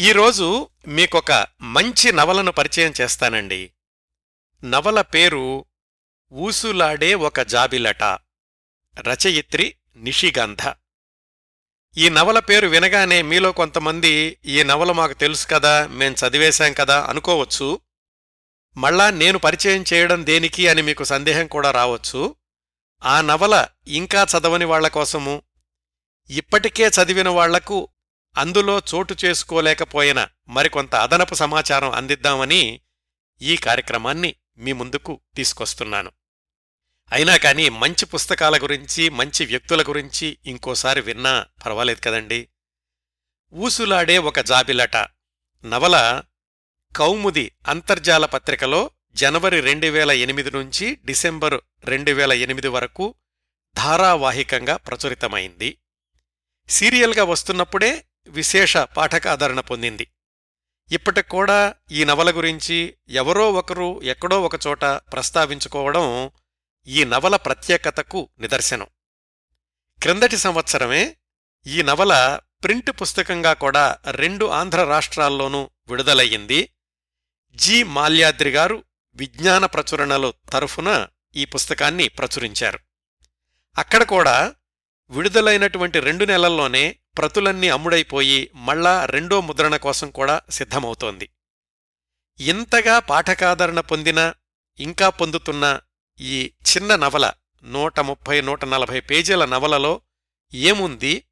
ఈరోజు మీకొక మంచి నవలను పరిచయం చేస్తానండి. నవల పేరు ఊసులాడే ఒక జాబిలట రచయిత్రి నిషిగంధ. ఈ నవల పేరు వినగానే మీలో కొంతమంది ఈ నవల మాకు తెలుసు కదా మేం చదివేశాం కదా అనుకోవచ్చు. మళ్ళా నేను పరిచయం చేయడం దేనికి అని మీకు సందేహం కూడా రావచ్చు. ఆ నవల ఇంకా చదవని వాళ్ళ కోసము ఇప్పటికే చదివిన వాళ్ళకు అందులో చోటు చేసుకోలేకపోయిన మరికొంత అదనపు సమాచారం అందిద్దామని ఈ కార్యక్రమాన్ని మీ ముందుకు తీసుకొస్తున్నాను. అయినా కానీ మంచి పుస్తకాల గురించి మంచి వ్యక్తుల గురించి ఇంకోసారి విన్నా పర్వాలేదు కదండి. ఊసులాడే ఒక జాబిలట. నవల కౌముది అంతర్జాల పత్రికలో జనవరి రెండు వేల ఎనిమిది నుంచి డిసెంబరు రెండు వేల ఎనిమిది వరకు ధారావాహికంగా ప్రచురితమైంది. సీరియల్గా వస్తున్నప్పుడే విశేష పాఠకాదరణ పొందింది. ఇప్పటికి కూడా ఈ నవల గురించి ఎవరో ఒకరు ఎక్కడో ఒకచోట ప్రస్తావించుకోవడం ఈ నవల ప్రత్యేకతకు నిదర్శనం. క్రిందటి సంవత్సరమే ఈ నవల ప్రింట్ పుస్తకంగా కూడా రెండు ఆంధ్ర రాష్ట్రాల్లోనూ విడుదలయ్యింది. జి. మాల్యాద్రి గారు విజ్ఞాన ప్రచురణలు తరఫున ఈ పుస్తకాన్ని ప్రచురించారు. అక్కడ కూడా విడుదలైనటువంటి రెండు నెలల్లోనే ప్రతులన్నీ అమ్ముడైపోయి మళ్ళా రెండో ముద్రణ కోసం కూడా సిద్ధమవుతోంది. ఇంతగా పాఠకాదరణ పొందిన ఇంకా పొందుతున్న ఈ చిన్న నవల నూట ముప్పై నూట నలభై పేజీల నవలలో ఏముంది?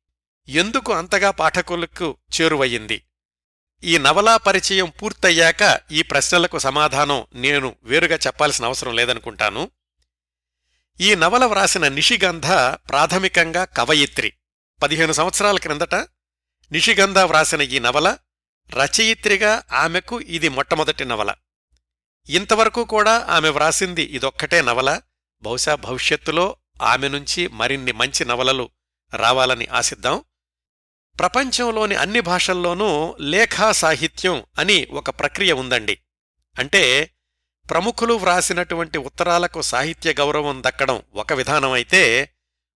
ఎందుకు అంతగా పాఠకులకు చేరువయ్యింది? ఈ నవలా పరిచయం పూర్తయ్యాక ఈ ప్రశ్నలకు సమాధానం నేను వేరుగా చెప్పాల్సిన అవసరం లేదనుకుంటాను. ఈ నవల వ్రాసిన నిషిగంధ ప్రాథమికంగా కవయిత్రి. పదిహేను సంవత్సరాల క్రిందట నిషిగంధ వ్రాసిన ఈ నవల రచయిత్రిగా ఆమెకు ఇది మొట్టమొదటి నవల. ఇంతవరకు కూడా ఆమె వ్రాసింది ఇదొక్కటే నవల. బహుశా భవిష్యత్తులో ఆమె నుంచి మరిన్ని మంచి నవలలు రావాలని ఆశిద్దాం. ప్రపంచంలోని అన్ని భాషల్లోనూ లేఖా సాహిత్యం అని ఒక ప్రక్రియ ఉందండి. అంటే ప్రముఖులు వ్రాసినటువంటి ఉత్తరాలకు సాహిత్య గౌరవం దక్కడం ఒక విధానమైతే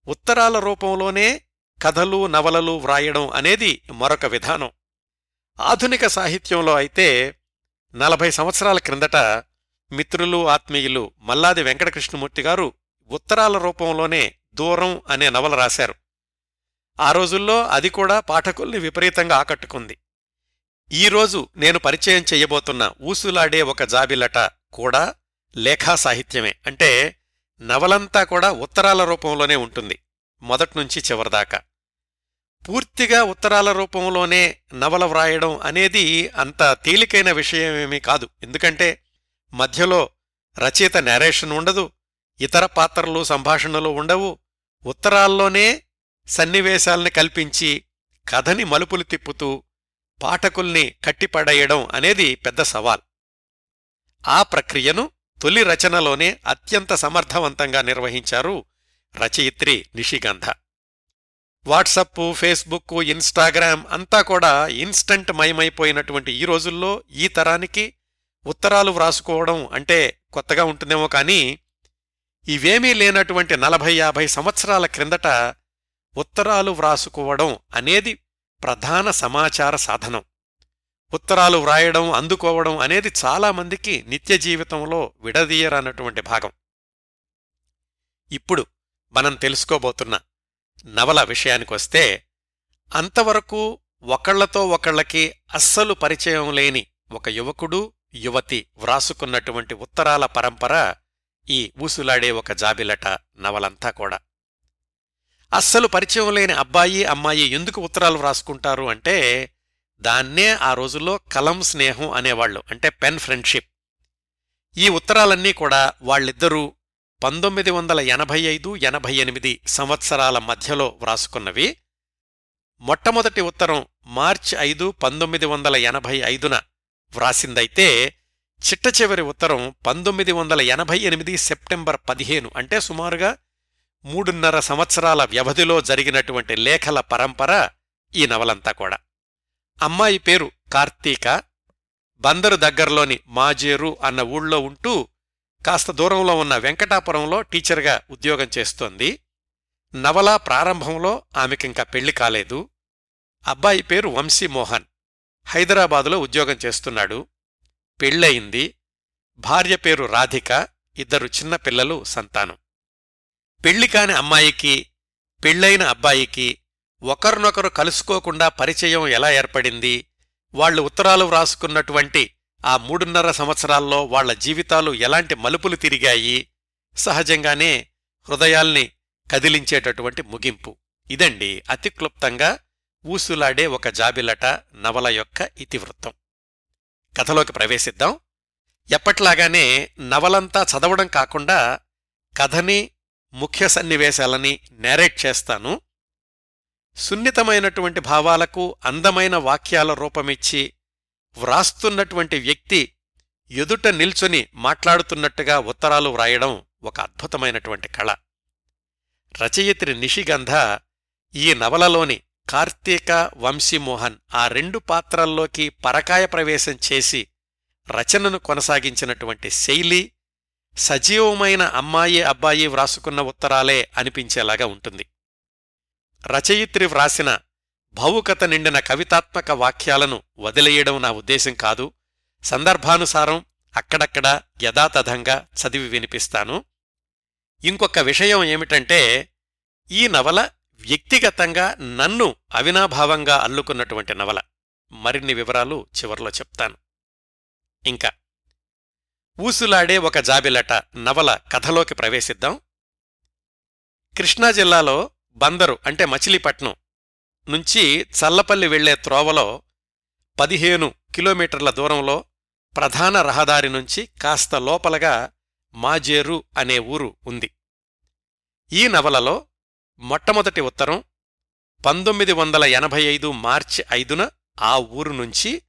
ఉత్తరాల రూపంలోనే కథలు నవలలు వ్రాయడం అనేది మరొక విధానం. ఆధునిక సాహిత్యంలో అయితే నలభై సంవత్సరాల క్రిందట మిత్రులు ఆత్మీయులు మల్లాది వెంకటకృష్ణమూర్తి గారు ఉత్తరాల రూపంలోనే దూరం అనే నవల రాశారు. ఆ రోజుల్లో అది కూడా పాఠకుల్ని విపరీతంగా ఆకట్టుకుంది. ఈరోజు నేను పరిచయం చెయ్యబోతున్న ఊసులాడే ఒక జాబిలట కూడా లేఖా సాహిత్యమే. అంటే నవలంతా కూడా ఉత్తరాల రూపంలోనే ఉంటుంది మొదట్నుంచి చివరిదాకా పూర్తిగా ఉత్తరాల రూపంలోనే నవల వ్రాయడం అనేది అంత తేలికైన విషయమేమీ కాదు. ఎందుకంటే మధ్యలో రచయిత నేరేషన్ ఉండదు ఇతర పాత్రలు సంభాషణలు ఉండవు. ఉత్తరాల్లోనే సన్నివేశాల్ని కల్పించి కథని మలుపులు తిప్పుతూ పాఠకుల్ని కట్టిపడేయడం అనేది పెద్ద సవాల్. ఆ ప్రక్రియను తొలి రచనలోనే అత్యంత సమర్థవంతంగా నిర్వహించారు రచయిత్రి నిషిగంధ వాట్సప్ ఫేస్బుక్ ఇన్స్టాగ్రామ్ అంతా కూడా ఇన్స్టంట్ మయమైపోయినటువంటి ఈ రోజుల్లో ఈ తరానికి ఉత్తరాలు వ్రాసుకోవడం అంటే కొత్తగా ఉంటుందేమో కానీ ఇవేమీ లేనటువంటి నలభై యాభై సంవత్సరాల క్రిందట ఉత్తరాలు వ్రాసుకోవడం అనేది ప్రధాన సమాచార సాధనం. ఉత్తరాలు వ్రాయడం అందుకోవడం అనేది చాలామందికి నిత్య జీవితంలో విడదీయరన్నటువంటి భాగం. ఇప్పుడు మనం తెలుసుకోబోతున్న నవల విషయానికొస్తే అంతవరకు ఒకళ్ళతో ఒకళ్ళకి అస్సలు పరిచయం లేని ఒక యువకుడు యువతి వ్రాసుకున్నటువంటి ఉత్తరాల పరంపర ఈ ఊసులాడే ఒక జాబిలట నవలంతా కూడా. అస్సలు పరిచయం లేని అబ్బాయి అమ్మాయి ఎందుకు ఉత్తరాలు వ్రాసుకుంటారు అంటే దాన్నే ఆ రోజుల్లో కలం స్నేహం అనేవాళ్ళు అంటే పెన్ ఫ్రెండ్షిప్. ఈ ఉత్తరాలన్నీ కూడా వాళ్ళిద్దరూ పంతొమ్మిది వందల ఎనభై ఐదు ఎనభై ఎనిమిది సంవత్సరాల మధ్యలో వ్రాసుకున్నవి. మొట్టమొదటి ఉత్తరం మార్చ్ ఐదు పంతొమ్మిది వందల ఎనభై ఐదున వ్రాసిందైతే చిట్ట చివరి ఉత్తరం పంతొమ్మిది వందల ఎనభై ఎనిమిది సెప్టెంబర్ పదిహేను అంటే సుమారుగా మూడున్నర సంవత్సరాల వ్యవధిలో జరిగినటువంటి లేఖల పరంపర ఈ నవలంతా కూడా. అమ్మాయి పేరు కార్తీక. బందరు దగ్గరలోని మాజేరు అన్న ఊళ్ళో ఉంటూ కాస్త దూరంలో ఉన్న వెంకటాపురంలో టీచర్గా ఉద్యోగం చేస్తోంది. నవల ప్రారంభంలో ఆమెకింకా పెళ్ళి కాలేదు. అబ్బాయి పేరు వంశీమోహన్ హైదరాబాదులో ఉద్యోగం చేస్తున్నాడు. పెళ్ళయింది. భార్య పేరు రాధిక. ఇద్దరు చిన్న పిల్లలు సంతానం. పెళ్ళి కాని అమ్మాయికి పెళ్ళైన అబ్బాయికి ఒకరినొకరు కలుసుకోకుండా పరిచయం ఎలా ఏర్పడింది వాళ్ళు ఉత్తరాలు వ్రాసుకున్నటువంటి ఆ మూడున్నర సంవత్సరాల్లో వాళ్ళ జీవితాలు ఎలాంటి మలుపులు తిరిగాయి సహజంగానే హృదయాల్ని కదిలించేటటువంటి ముగింపు. ఇదండి అతి క్లుప్తంగా ఊసులాడే ఒక జాబిలట నవల యొక్క ఇతివృత్తం. కథలోకి ప్రవేశిద్దాం. ఎప్పట్లాగానే నవలంతా చదవడం కాకుండా కథని ముఖ్య సన్నివేశాలని నేరేట్ చేస్తాను. సున్నితమైనటువంటి భావాలకు అందమైన వాక్యాల రూపమిచ్చి వ్రాస్తున్నటువంటి వ్యక్తి ఎదుట నిల్చొని మాట్లాడుతున్నట్టుగా ఉత్తరాలు వ్రాయడం ఒక అద్భుతమైనటువంటి కళ. రచయిత్రి నిషిగంధ ఈ నవలలోని కార్తీక వంశీమోహన్ ఆ రెండు పాత్రల్లోకి పరకాయ ప్రవేశం చేసి రచనను కొనసాగించినటువంటి శైలి సజీవమైన అమ్మాయి అబ్బాయి వ్రాసుకున్న ఉత్తరాలే అనిపించేలాగా ఉంటుంది. రచయిత్రి వ్రాసిన భావుకత నిండిన కవితాత్మక వాక్యాలను వదిలేయడం నా ఉద్దేశం కాదు. సందర్భానుసారం అక్కడక్కడ యథాతథంగా చదివి వినిపిస్తాను. ఇంకొక విషయం ఏమిటంటే ఈ నవల వ్యక్తిగతంగా నన్ను అవినాభావంగా అల్లుకున్నటువంటి నవల. మరిన్ని వివరాలు చివర్లో చెప్తాను. ఇంకా ఊసులాడే ఒక జాబిలట నవల కథలోకి ప్రవేశిద్దాం. కృష్ణా జిల్లాలో బందరు అంటే మచిలీపట్నం నుంచి చల్లపల్లి వెళ్ళే త్రోవలో పదిహేను కిలోమీటర్ల దూరంలో ప్రధాన రహదారి నుంచి కాస్త లోపలగా మాజేరు అనే ఊరు ఉంది. ఈ నవలలో మొట్టమొదటి ఉత్తరం పంతొమ్మిది వందల ఎనభై ఐదు మార్చి ఐదున ఆ ఊరు నుంచి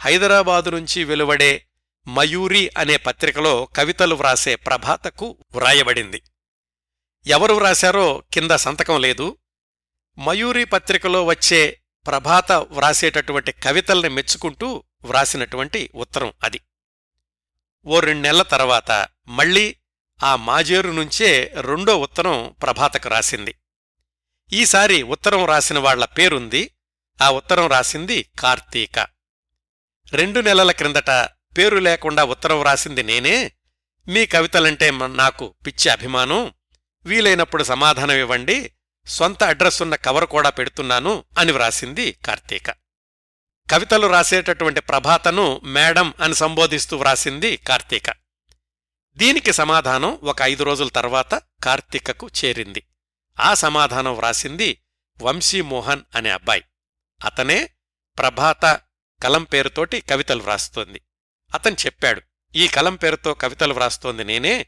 హైదరాబాదు నుంచి వెలువడే మయూరి అనే పత్రికలో కవితలు వ్రాసే ప్రభాతకు వ్రాయబడింది. ఎవరు వ్రాశారో కింద సంతకం లేదు. మయూరి పత్రికలో వచ్చే ప్రభాత వ్రాసేటటువంటి కవితల్ని మెచ్చుకుంటూ వ్రాసినటువంటి ఉత్తరం అది. ఓ రెండెళ్ళ తర్వాత మళ్ళీ ఆ మాజేరు నుంచే రెండో ఉత్తరం ప్రభాతకు రాసింది. ఈసారి ఉత్తరం రాసిన వాళ్ళ పేరుంది. ఆ ఉత్తరం రాసింది కార్తీక. రెండు నెలల క్రిందట పేరు లేకుండా ఉత్తరం రాసింది నేనే. మీ కవితలంటే నాకు పిచ్చి అభిమానం. వీలైనప్పుడు సమాధానమివ్వండి సొంత అడ్రస్ ఉన్న కవర్ కూడా పెడుతున్నాను అని వ్రాసింది కార్తీక. కవితలు రాసేటటువంటి ప్రభాతను మేడం అని సంబోధిస్తూ వ్రాసింది కార్తీక. దీనికి సమాధానం ఒక ఐదు రోజుల తర్వాత కార్తీకకు చేరింది. ఆ సమాధానం వ్రాసింది వంశీమోహన్ అనే అబ్బాయి. అతనే ప్రభాత కలం పేరుతోటి కవితలు వ్రాస్తోంది. అతను చెప్పాడు ఈ కలం పేరుతో కవితలు వ్రాస్తోంది నేనే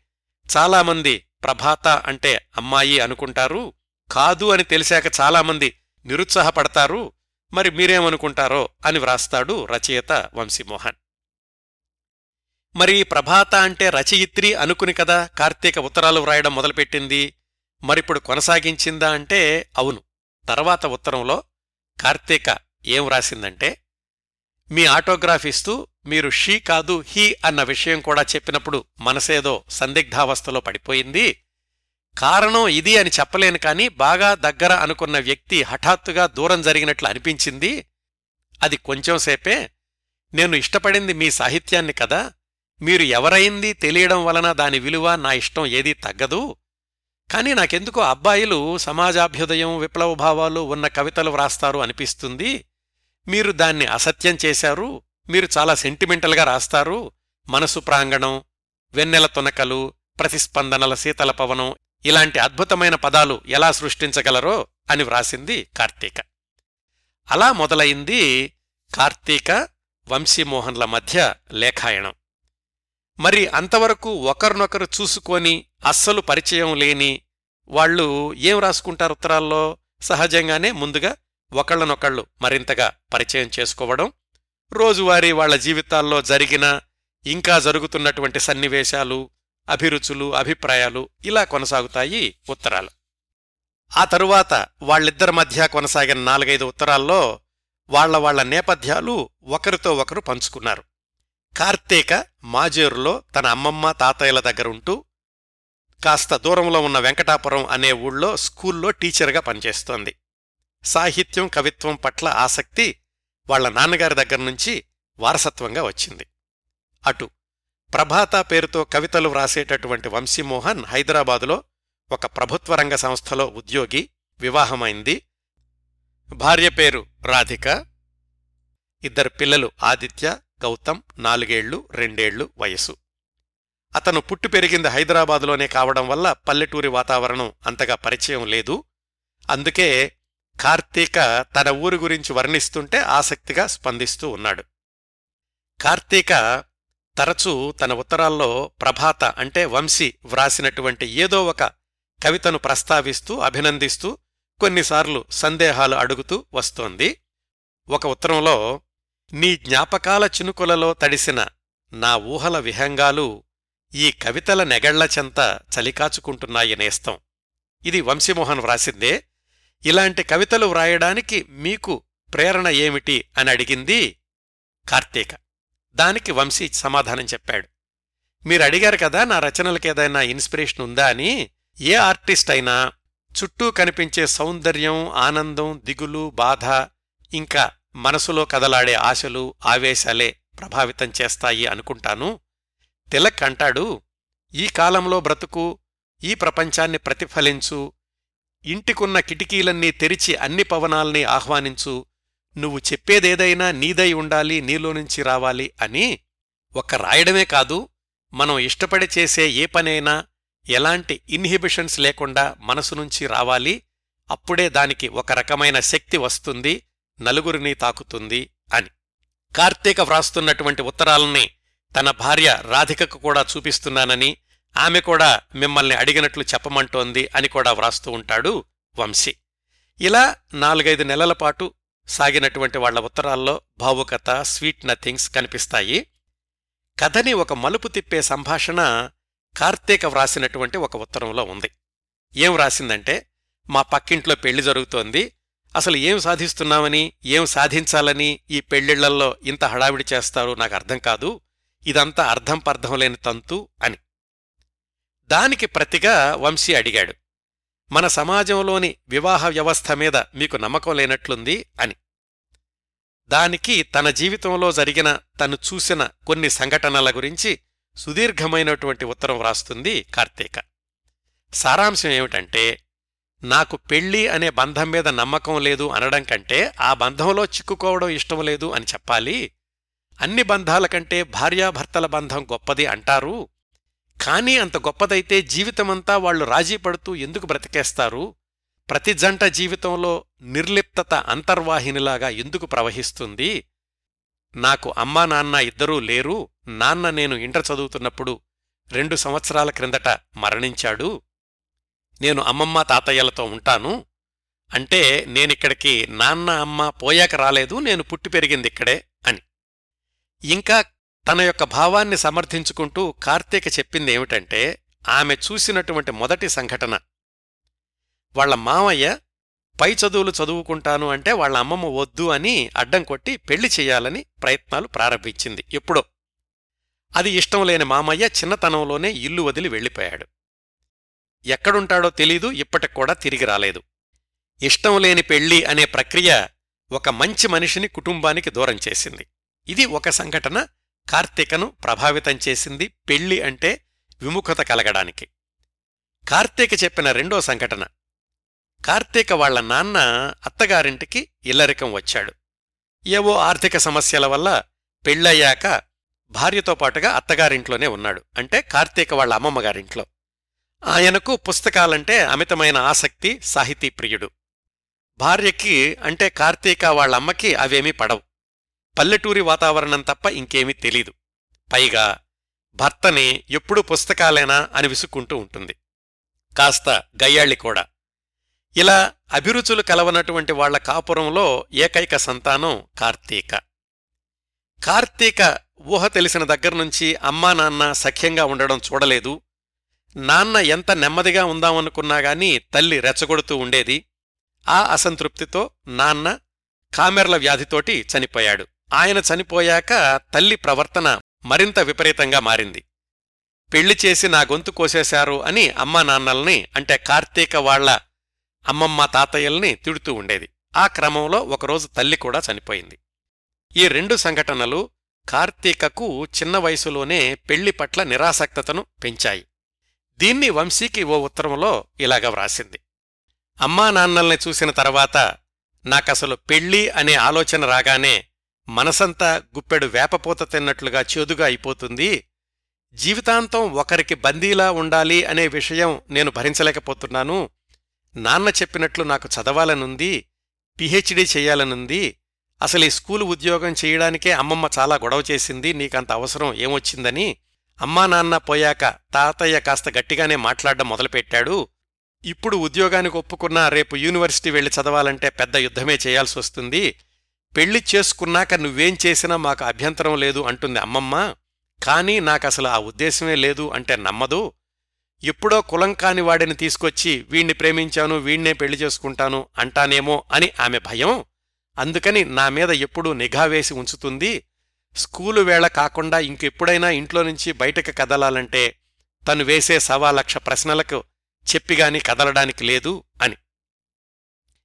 చాలామంది ప్రభాత అంటే అమ్మాయి అనుకుంటారు కాదు అని తెలిసాక చాలామంది నిరుత్సాహపడతారు మరి మీరేమనుకుంటారో అని వ్రాస్తాడు రచయిత వంశీమోహన్. మరి ప్రభాత అంటే రచయిత్రి అనుకుని కదా కార్తీక ఉత్తరాలు వ్రాయడం మొదలుపెట్టింది మరిప్పుడు కొనసాగించిందా అంటే అవును. తర్వాత ఉత్తరంలో కార్తీక ఏం వ్రాసిందంటే మీ ఆటోగ్రాఫ్ ఇస్తూ మీరు షీ కాదు హీ అన్న విషయం కూడా చెప్పినప్పుడు మనసేదో సందిగ్ధావస్థలో పడిపోయింది. కారణం ఇది అని చెప్పలేను కాని బాగా దగ్గర అనుకున్న వ్యక్తి హఠాత్తుగా దూరం జరిగినట్లు అనిపించింది. అది కొంచెంసేపే నేను ఇష్టపడింది మీ సాహిత్యాన్ని కదా. మీరు ఎవరైంది తెలియడం వలన దాని విలువ నా ఇష్టం ఏదీ తగ్గదు. కానీ నాకెందుకో అబ్బాయిలు సమాజాభ్యుదయం విప్లవ భావాలు ఉన్న కవితలు వ్రాస్తారు అనిపిస్తుంది. మీరు దాన్ని అసత్యం చేశారు మీరు చాలా సెంటిమెంటల్గా రాస్తారు. మనసు ప్రాంగణం వెన్నెల తునకలు ప్రతిస్పందనల శీతల పవనం ఇలాంటి అద్భుతమైన పదాలు ఎలా సృష్టించగలరో అని వ్రాసింది కార్తీక. అలా మొదలైంది కార్తీక వంశీమోహన్ల మధ్య లేఖాయణం. మరి అంతవరకు ఒకరినొకరు చూసుకొని అస్సలు పరిచయం లేని వాళ్ళు ఏం రాసుకుంటారు ఉత్తరాల్లో? సహజంగానే ముందుగా ఒకళ్ళనొకళ్ళు మరింతగా పరిచయం చేసుకోవడం రోజువారీ వాళ్ళ జీవితాల్లో జరిగిన ఇంకా జరుగుతున్నటువంటి సన్నివేశాలు అభిరుచులు అభిప్రాయాలు ఇలా కొనసాగుతాయి ఉత్తరాలు. ఆ తరువాత వాళ్ళిద్దరి మధ్య కొనసాగిన నాలుగైదు ఉత్తరాల్లో వాళ్ళ వాళ్ళ నేపథ్యాలు ఒకరితో ఒకరు పంచుకున్నారు. కార్తీక మాజేరులో తన అమ్మమ్మ తాతయ్యల దగ్గరుంటూ కాస్త దూరంలో ఉన్న వెంకటాపురం అనే ఊళ్ళో స్కూల్లో టీచర్గా పనిచేస్తోంది. సాహిత్యం కవిత్వం పట్ల ఆసక్తి వాళ్ళ నాన్నగారి దగ్గర నుంచి వారసత్వంగా వచ్చింది. అటు ప్రభాత పేరుతో కవితలు వ్రాసేటటువంటి వంశీమోహన్ హైదరాబాదులో ఒక ప్రభుత్వ రంగ సంస్థలో ఉద్యోగి వివాహమైంది. భార్య పేరు రాధిక. ఇద్దరు పిల్లలు ఆదిత్య గౌతమ్ నాలుగేళ్ళు రెండేళ్ళు వయసు. అతను పుట్టు పెరిగింది హైదరాబాదులోనే కావడం వల్ల పల్లెటూరి వాతావరణం అంతగా పరిచయం లేదు. అందుకే కార్తీక తన ఊరి గురించి వర్ణిస్తుంటే ఆసక్తిగా స్పందిస్తూ ఉన్నాడు. కార్తీక తరచూ తన ఉత్తరాల్లో ప్రభాత అంటే వంశీ వ్రాసినటువంటి ఏదో ఒక కవితను ప్రస్తావిస్తూ అభినందిస్తూ కొన్నిసార్లు సందేహాలు అడుగుతూ వస్తోంది. ఒక ఉత్తరంలో నీ జ్ఞాపకాల చినుకులలో తడిసిన నా ఊహల విహంగాలు ఈ కవితల నెగళ్ళ చెంత చలికాచుకుంటున్నాయి నేస్తం ఇది వంశీమోహన్ వ్రాసిందే. ఇలాంటి కవితలు వ్రాయడానికి మీకు ప్రేరణ ఏమిటి అని అడిగింది కార్తీక. దానికి వంశీ సమాధానం చెప్పాడు. మీరు అడిగారు కదా నా రచనలకేదైనా ఇన్స్పిరేషన్ ఉందా అని. ఏ ఆర్టిస్ట్ అయినా చుట్టూ కనిపించే సౌందర్యం ఆనందం దిగులు బాధ ఇంకా మనసులో కదలాడే ఆశలు ఆవేశాలే ప్రభావితం చేస్తాయి అనుకుంటాను. తిలక్ అంటాడు ఈ కాలంలో బ్రతుకు ఈ ప్రపంచాన్ని ప్రతిఫలించు ఇంటికున్న కిటికీలన్నీ తెరిచి అన్ని పవనాల్ని ఆహ్వానించు. నువ్వు చెప్పేదేదైనా నీదై ఉండాలి నీలోనుంచి రావాలి అని ఒక్క రాయడమే కాదు మనం ఇష్టపడి చేసే ఏ పనైనా ఎలాంటి ఇన్హిబిషన్స్ లేకుండా మనసు నుంచి రావాలి అప్పుడే దానికి ఒక రకమైన శక్తి వస్తుంది నలుగురిని తాకుతుంది అని. కార్తీక వ్రాస్తున్నటువంటి ఉత్తరాలని తన భార్య రాధికకు కూడా చూపిస్తున్నానని ఆమె కూడా మిమ్మల్ని అడిగినట్లు చెప్పమంటోంది అని కూడా వ్రాస్తూ ఉంటాడు వంశీ. ఇలా నాలుగైదు నెలల పాటు సాగినటువంటి వాళ్ళ ఉత్తరాల్లో భావుకత స్వీట్ నథింగ్స్ కనిపిస్తాయి. కథని ఒక మలుపు తిప్పే సంభాషణ కార్తీక వ్రాసినటువంటి ఒక ఉత్తరంలో ఉంది. ఏం వ్రాసిందంటే మా పక్కింట్లో పెళ్ళి జరుగుతోంది. అసలు ఏం సాధిస్తున్నామని ఏం సాధించాలని ఈ పెళ్ళిళ్ళల్లో ఇంత హడావిడి చేస్తారో నాకు అర్థం కాదు. ఇదంతా అర్థం పర్థం లేని తంతు అని. దానికి ప్రతిగా వంశీ అడిగాడు. మన సమాజంలోని వివాహ వ్యవస్థ మీద మీకు నమ్మకం లేనట్లుంది అని. దానికి తన జీవితంలో జరిగిన తను చూసిన కొన్ని సంఘటనల గురించి సుదీర్ఘమైనటువంటి ఉత్తరం వ్రాస్తుంది కార్తీక. సారాంశం ఏమిటంటే నాకు పెళ్ళి అనే బంధం మీద నమ్మకం లేదు అనడం కంటే ఆ బంధంలో చిక్కుకోవడం ఇష్టం లేదు అని చెప్పాలి. అన్ని బంధాల కంటే భార్యాభర్తల బంధం గొప్పది అంటారు. కానీ అంత గొప్పదైతే జీవితమంతా వాళ్ళు రాజీ పడుతూ ఎందుకు బ్రతికేస్తారు? ప్రతి జంట జీవితంలో నిర్లిప్తత అంతర్వాహినిలాగా ఎందుకు ప్రవహిస్తుంది? నాకు అమ్మా నాన్న ఇద్దరూ లేరు. నాన్న నేను ఇంటర్ చదువుతున్నప్పుడు రెండు సంవత్సరాల క్రిందట మరణించాడు. నేను అమ్మమ్మ తాతయ్యలతో ఉంటాను. అంటే నేనిక్కడికి నాన్న అమ్మ పోయాక రాలేదు. నేను పుట్టి పెరిగింది ఇక్కడే అని. ఇంకా తన యొక్క భావాన్ని సమర్థించుకుంటూ కార్తీక చెప్పింది ఏమిటంటే ఆమె చూసినటువంటి మొదటి సంఘటన. వాళ్ళ మామయ్య పై చదువులు చదువుకుంటాను అంటే వాళ్ళ అమ్మమ్మ వద్దు అని అడ్డం కొట్టి పెళ్ళి చెయ్యాలని ప్రయత్నాలు ప్రారంభించింది ఎప్పుడో. అది ఇష్టం లేని మామయ్య చిన్నతనంలోనే ఇల్లు వదిలి వెళ్ళిపోయాడు. ఎక్కడుంటాడో తెలీదు ఇప్పటికూడా తిరిగి రాలేదు. ఇష్టం లేని పెళ్ళి అనే ప్రక్రియ ఒక మంచి మనిషిని కుటుంబానికి దూరం చేసింది. ఇది ఒక సంఘటన కార్తీకను ప్రభావితం చేసింది పెళ్ళి అంటే విముఖత కలగడానికి. కార్తీక చెప్పిన రెండో సంఘటన. కార్తీక వాళ్ళ నాన్న అత్తగారింటికి ఇల్లరికం వచ్చాడు. ఏవో ఆర్థిక సమస్యల వల్ల పెళ్ళయ్యాక భార్యతో పాటుగా అత్తగారింట్లోనే ఉన్నాడు. అంటే కార్తీక వాళ్ళ అమ్మమ్మగారింట్లో. ఆయనకు పుస్తకాలంటే అమితమైన ఆసక్తి సాహితీ ప్రియుడు. భార్యకి అంటే కార్తీక వాళ్ళమ్మకి అవేమీ పడవు. పల్లెటూరి వాతావరణం తప్ప ఇంకేమీ తెలీదు. పైగా భర్తని ఎప్పుడూ పుస్తకాలేనా అని విసుక్కుంటూ ఉంటుంది. కాస్త గయ్యాళ్ళి కూడా. ఇలా అభిరుచులు కలవనటువంటి వాళ్ళ కాపురంలో ఏకైక సంతానం కార్తీక. కార్తీక ఊహ తెలిసిన దగ్గర్నుంచి అమ్మా నాన్న సఖ్యంగా ఉండడం చూడలేదు. నాన్న ఎంత నెమ్మదిగా ఉందామనుకున్నా గాని తల్లి రెచ్చగొడుతూ ఉండేది. ఆ అసంతృప్తితో నాన్న కామెర్ల వ్యాధితోటి చనిపోయాడు. ఆయన చనిపోయాక తల్లి ప్రవర్తన మరింత విపరీతంగా మారింది. పెళ్ళి చేసి నా గొంతు కోసేశారు అని అమ్మా నాన్నల్ని అంటే కార్తీక వాళ్ళ అమ్మమ్మ తాతయ్యల్ని తిడుతూ ఉండేది. ఆ క్రమంలో ఒకరోజు తల్లి కూడా చనిపోయింది. ఈ రెండు సంఘటనలు కార్తీకకు చిన్న వయసులోనే పెళ్ళి పట్ల నిరాసక్తతను పెంచాయి. దీన్ని వంశీకి ఓ ఉత్తరంలో ఇలాగ వ్రాసింది. అమ్మా నాన్నల్ని చూసిన తర్వాత నాకసలు పెళ్ళి అనే ఆలోచన రాగానే మనసంతా గుప్పెడు వేపపూత తిన్నట్లుగా చేదుగా అయిపోతుంది. జీవితాంతం ఒకరికి బందీలా ఉండాలి అనే విషయం నేను భరించలేకపోతున్నాను. నాన్న చెప్పినట్లు నాకు చదవాలనుంది పిహెచ్డీ చేయాలనుంది. అసలు ఈ స్కూలు ఉద్యోగం చేయడానికే అమ్మమ్మ చాలా గొడవ చేసింది నీకంత అవసరం ఏమొచ్చిందని. అమ్మా నాన్న పోయాక తాతయ్య కాస్త గట్టిగానే మాట్లాడడం మొదలుపెట్టాడు. ఇప్పుడు ఉద్యోగానికి ఒప్పుకున్నా రేపు యూనివర్సిటీ వెళ్ళి చదవాలంటే పెద్ద యుద్ధమే చేయాల్సి వస్తుంది పెళ్ళి చేసుకున్నాక నువ్వేం చేసినా మాకు అభ్యంతరం లేదు అంటుంది అమ్మమ్మ. కానీ నాకసలు ఆ ఉద్దేశమే లేదు అంటే నమ్మదు. ఎప్పుడో కులం కాని వాడిని తీసుకొచ్చి వీణ్ణి ప్రేమించాను వీణ్ణే పెళ్ళి చేసుకుంటాను అంటానేమో అని ఆమె భయం. అందుకని నా మీద ఎప్పుడూ నిఘా వేసి ఉంచుతుంది. స్కూలు వేళ కాకుండా ఇంకెప్పుడైనా ఇంట్లో నుంచి బయటకు కదలాలంటే తను వేసే సవా లక్ష ప్రశ్నలకు చెప్పిగాని కదలడానికి లేదు అని.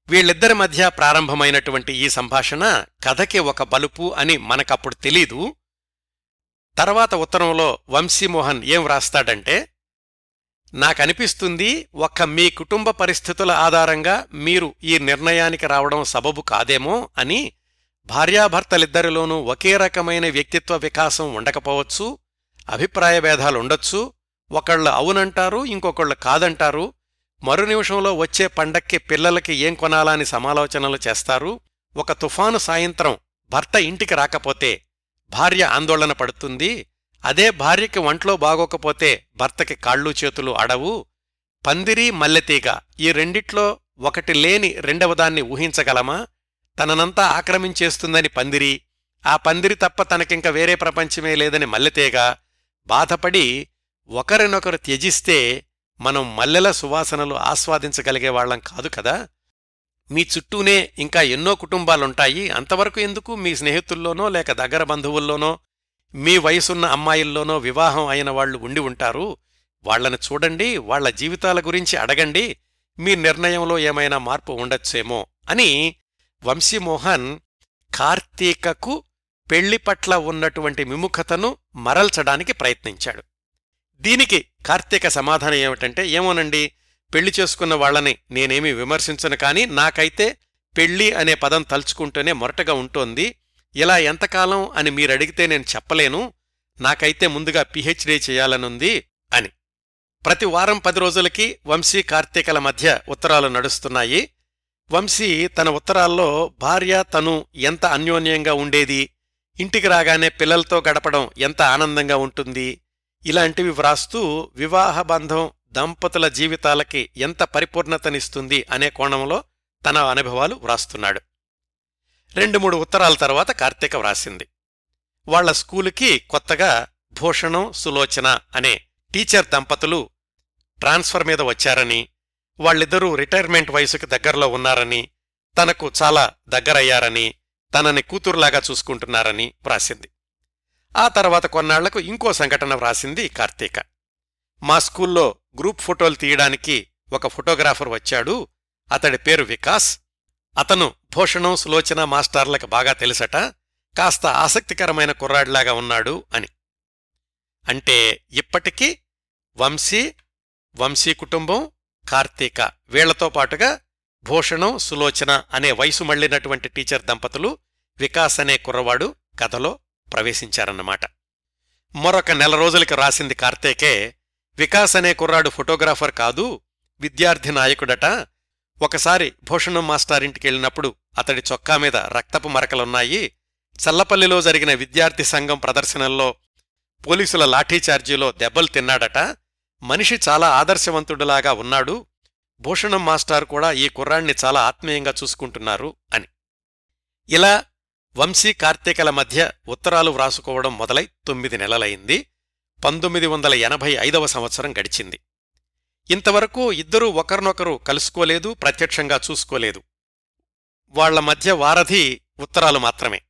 వీళ్ళిద్దరి మధ్య ప్రారంభమైనటువంటి ఈ సంభాషణ కథకి ఒక బలుపు అని మనకప్పుడు తెలీదు. తర్వాత ఉత్తరంలో వంశీమోహన్ ఏం వ్రాస్తాడంటే నాకనిపిస్తుంది ఒక్క మీ కుటుంబ పరిస్థితుల ఆధారంగా మీరు ఈ నిర్ణయానికి రావడం సబబు కాదేమో అని భార్యాభర్తలిద్దరిలోనూ ఒకే రకమైన వ్యక్తిత్వ వికాసం ఉండకపోవచ్చు అభిప్రాయ భేదాలుండొచ్చు. ఒకళ్ళు అవునంటారు ఇంకొకళ్ళు కాదంటారు. మరు నిమిషంలో వచ్చే పండక్కి పిల్లలకి ఏం కొనాలని సమాలోచనలు చేస్తారు? ఒక తుఫాను సాయంత్రం భర్త ఇంటికి రాకపోతే భార్య ఆందోళన పడుతుంది. అదే భార్యకి వంట్లో బాగోకపోతే భర్తకి కాళ్ళు చేతులు అడవు. పందిరి మల్లెతీగ ఈ రెండిట్లో ఒకటి లేని రెండవదాన్ని ఊహించగలమా? తననంతా ఆక్రమించేస్తుందని పందిరి ఆ పందిరి తప్ప తనకింక వేరే ప్రపంచమే లేదని మల్లెతీగ బాధపడి ఒకరినొకరు త్యజిస్తే మనం మల్లెల సువాసనలు ఆస్వాదించగలిగే వాళ్ళం కాదు కదా? మీ చుట్టూనే ఇంకా ఎన్నో కుటుంబాలుంటాయి. అంతవరకు ఎందుకు? మీ స్నేహితుల్లోనో లేక దగ్గర బంధువుల్లోనో మీ వయసున్న అమ్మాయిల్లోనో వివాహం అయిన వాళ్ళు ఉండి ఉంటారు. వాళ్ళను చూడండి వాళ్ళ జీవితాల గురించి అడగండి. మీ నిర్ణయంలో ఏమైనా మార్పు ఉండొచ్చేమో అని వంశీమోహన్ కార్తీకకు పెళ్ళి పట్ల ఉన్నటువంటి విముఖతను మరల్చడానికి ప్రయత్నించాడు. దీనికి కార్తీక సమాధానం ఏమిటంటే ఏమోనండి పెళ్ళి చేసుకున్న వాళ్ళని నేనేమీ విమర్శించను కానీ నాకైతే పెళ్ళి అనే పదం తలుచుకుంటూనే మొరటగా ఉంటోంది. ఇలా ఎంతకాలం అని మీరడిగితే నేను చెప్పలేను. నాకైతే ముందుగా పిహెచ్డీ చేయాలనుంది అని. ప్రతి వారం పది రోజులకి వంశీ కార్తీకల మధ్య ఉత్తరాలు నడుస్తున్నాయి. వంశీ తన ఉత్తరాల్లో భార్య తను ఎంత అన్యోన్యంగా ఉండేది? ఇంటికి రాగానే పిల్లలతో గడపడం ఎంత ఆనందంగా ఉంటుంది? ఇలాంటివి వ్రాస్తూ వివాహ బంధం దంపతుల జీవితాలకి ఎంత పరిపూర్ణతనిస్తుంది అనే కోణంలో తన అనుభవాలు వ్రాస్తున్నాడు. రెండు మూడు ఉత్తరాల తర్వాత కార్తీక వ్రాసింది. వాళ్ళ స్కూలుకి కొత్తగా భూషణం సులోచన అనే టీచర్ దంపతులు ట్రాన్స్ఫర్ మీద వచ్చారని వాళ్ళిద్దరూ రిటైర్మెంట్ వయసుకి దగ్గరలో ఉన్నారని తనకు చాలా దగ్గరయ్యారని తనని కూతురులాగా చూసుకుంటున్నారని వ్రాసింది. ఆ తర్వాత కొన్నాళ్ళకు ఇంకో సంఘటన వ్రాసింది కార్తీక. మా స్కూల్లో గ్రూప్ ఫోటోలు తీయడానికి ఒక ఫోటోగ్రాఫర్ వచ్చాడు. అతడి పేరు వికాస్. అతను భూషణం సులోచన మాస్టార్లకు బాగా తెలుసట. కాస్త ఆసక్తికరమైన కుర్రాడిలాగా ఉన్నాడు అని. అంటే ఇప్పటికీ వంశీ వంశీ కుటుంబం కార్తీక వీళ్ళతో పాటుగా భూషణం సులోచన అనే వయసు మళ్ళినటువంటి టీచర్ దంపతులు వికాస్ అనే కుర్రవాడు కథలో ప్రవేశించారన్నమాట. మరొక నెల రోజులకి రాసింది కార్తీకే వికాస్ అనే కుర్రాడు ఫోటోగ్రాఫర్ కాదు విద్యార్థి నాయకుడట. ఒకసారి భూషణం మాస్టారింటికెళ్ళినప్పుడు అతడి చొక్కా మీద రక్తపు మరకలున్నాయి. చల్లపల్లిలో జరిగిన విద్యార్థి సంఘం ప్రదర్శనల్లో పోలీసుల లాఠీచార్జీలో దెబ్బలు తిన్నాడట. మనిషి చాలా ఆదర్శవంతుడిలాగా ఉన్నాడు. భూషణం మాస్టారు కూడా ఈ కుర్రాణ్ణి చాలా ఆత్మీయంగా చూసుకుంటున్నారు అని. ఇలా వంశీ కార్తీకల మధ్య ఉత్తరాలు వ్రాసుకోవడం మొదలై తొమ్మిది నెలలైంది. పంతొమ్మిది వందల ఎనభై ఐదవ సంవత్సరం గడిచింది. ఇంతవరకు ఇద్దరూ ఒకరినొకరు కలుసుకోలేదు ప్రత్యక్షంగా చూసుకోలేదు. వాళ్ళ మధ్య వారధి ఉత్తరాలు మాత్రమే.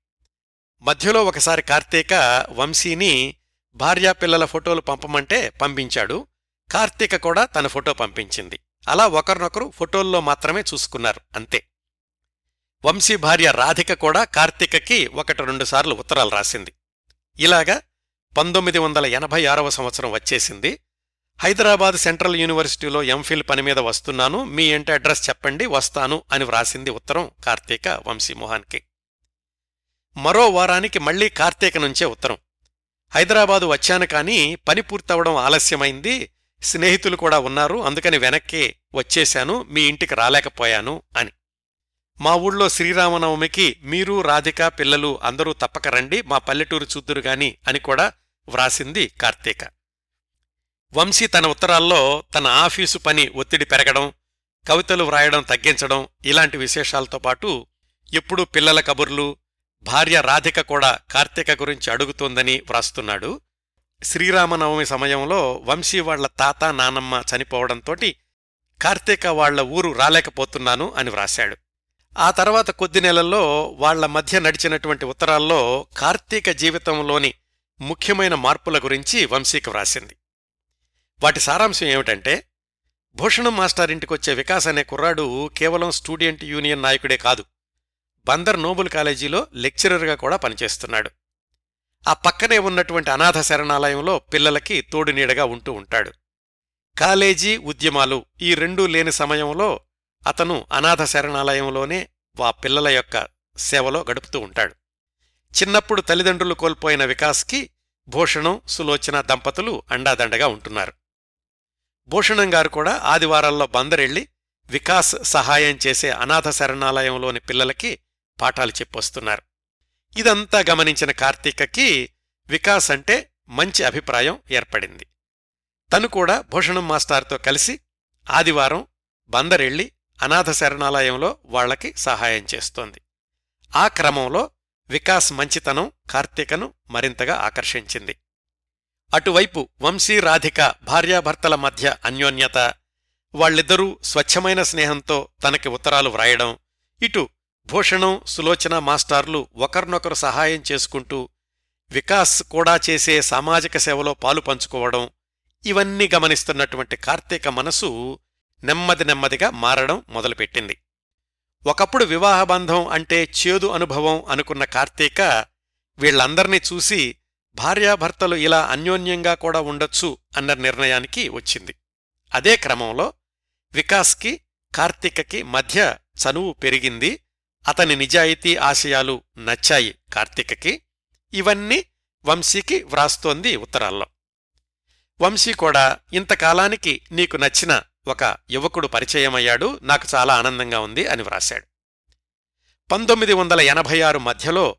మధ్యలో ఒకసారి కార్తీక వంశీని భార్యాపిల్లల ఫోటోలు పంపమంటే పంపించాడు. కార్తీక కూడా తన ఫోటో పంపించింది. అలా ఒకరినొకరు ఫోటోల్లో మాత్రమే చూసుకున్నారు అంతే. వంశీ భార్య రాధిక కూడా కార్తీకకి ఒకటి రెండు సార్లు ఉత్తరాలు రాసింది. ఇలాగా పంతొమ్మిది వందల ఎనభై ఆరవ సంవత్సరం వచ్చేసింది. హైదరాబాద్ సెంట్రల్ యూనివర్సిటీలో ఎంఫిల్ పని మీద వస్తున్నాను. మీ ఇంటి అడ్రస్ చెప్పండి వస్తాను అని వ్రాసింది ఉత్తరం కార్తీక వంశీమోహన్కి. మరో వారానికి మళ్ళీ కార్తీక నుంచే ఉత్తరం. హైదరాబాదు వచ్చాను కానీ పని పూర్తవడం ఆలస్యమైంది. స్నేహితులు కూడా ఉన్నారు అందుకని వెనక్కి వచ్చేశాను. మీ ఇంటికి రాలేకపోయాను అని. మా ఊళ్ళో శ్రీరామనవమికి మీరు రాధిక పిల్లలు అందరూ తప్పక రండి. మా పల్లెటూరు చూద్దురు గాని అని కూడా వ్రాసింది కార్తీక. వంశీ తన ఉత్తరాల్లో తన ఆఫీసు పని ఒత్తిడి పెరగడం కవితలు వ్రాయడం తగ్గించడం ఇలాంటి విశేషాలతో పాటు ఎప్పుడూ పిల్లల కబుర్లు భార్య రాధిక కూడా కార్తీక గురించి అడుగుతోందని వ్రాస్తున్నాడు. శ్రీరామనవమి సమయంలో వంశీ వాళ్ళ తాత నానమ్మ చనిపోవడంతోటి కార్తీక వాళ్ళ ఊరు రాలేకపోతున్నాను అని వ్రాశాడు. ఆ తర్వాత కొద్ది నెలల్లో వాళ్ళ మధ్య నడిచినటువంటి ఉత్తరాల్లో కార్తీక జీవితంలోని ముఖ్యమైన మార్పుల గురించి వంశీకి వ్రాసింది. వాటి సారాంశం ఏమిటంటే భూషణం మాస్టర్ ఇంటికొచ్చే వికాస్ అనే కుర్రాడు కేవలం స్టూడెంట్ యూనియన్ నాయకుడే కాదు బందర్ నోబుల్ కాలేజీలో లెక్చరర్గా కూడా పనిచేస్తున్నాడు. ఆ పక్కనే ఉన్నటువంటి అనాథ శరణాలయంలో పిల్లలకి తోడునీడగా ఉంటూ ఉంటాడు. కాలేజీ ఉద్యమాలు ఈ రెండూ లేని సమయంలో అతను అనాథ శరణాలయంలోనే వా పిల్లల యొక్క సేవలో గడుపుతూ ఉంటాడు. చిన్నప్పుడు తల్లిదండ్రులు కోల్పోయిన వికాస్కి భూషణం సులోచన దంపతులు అండాదండగా ఉంటున్నారు. భూషణం గారు కూడా ఆదివారాల్లో బందరెళ్ళి వికాస్ సహాయం చేసే అనాథ శరణాలయంలోని పిల్లలకి పాఠాలు చెప్పొస్తున్నారు. ఇదంతా గమనించిన కార్తీకకి వికాస్ అంటే మంచి అభిప్రాయం ఏర్పడింది. తను కూడా భూషణం మాస్టార్తో కలిసి ఆదివారం బందరెళ్ళి అనాథ శరణాలయంలో వాళ్ళకి సహాయం చేస్తోంది. ఆ క్రమంలో వికాస్ మంచితనం కార్తీకను మరింతగా ఆకర్షించింది. అటువైపు వంశీ రాధిక భార్యాభర్తల మధ్య అన్యోన్యత వాళ్ళిద్దరూ స్వచ్ఛమైన స్నేహంతో తనకి ఉత్తరాలు వ్రాయడం ఇటు భూషణం సులోచన మాస్టార్లు ఒకరినొకరు సహాయం చేసుకుంటూ వికాస్ కూడా చేసే సామాజిక సేవలో పాలు పంచుకోవడం ఇవన్నీ గమనిస్తున్నటువంటి కార్తీక మనసు నెమ్మది నెమ్మదిగా మారడం మొదలుపెట్టింది. ఒకప్పుడు వివాహబంధం అంటే చేదు అనుభవం అనుకున్న కార్తీక వీళ్ళందర్నీ చూసి భార్యాభర్తలు ఇలా అన్యోన్యంగా కూడా ఉండొచ్చు అన్న నిర్ణయానికి వచ్చింది. అదే క్రమంలో వికాస్కి కార్తీకకి మధ్య చనువు పెరిగింది. అతని నిజాయితీ ఆశయాలు నచ్చాయి కార్తీకకి. ఇవన్నీ వంశీకి వ్రాస్తోంది ఉత్తరాల్లో. వంశీ కూడా ఇంతకాలానికి నీకు నచ్చిన ఒక యువకుడు పరిచయమయ్యాడు నాకు చాలా ఆనందంగా ఉంది అని వ్రాశాడు. పంతొమ్మిది వందల ఎనభై ఆరు మధ్యలో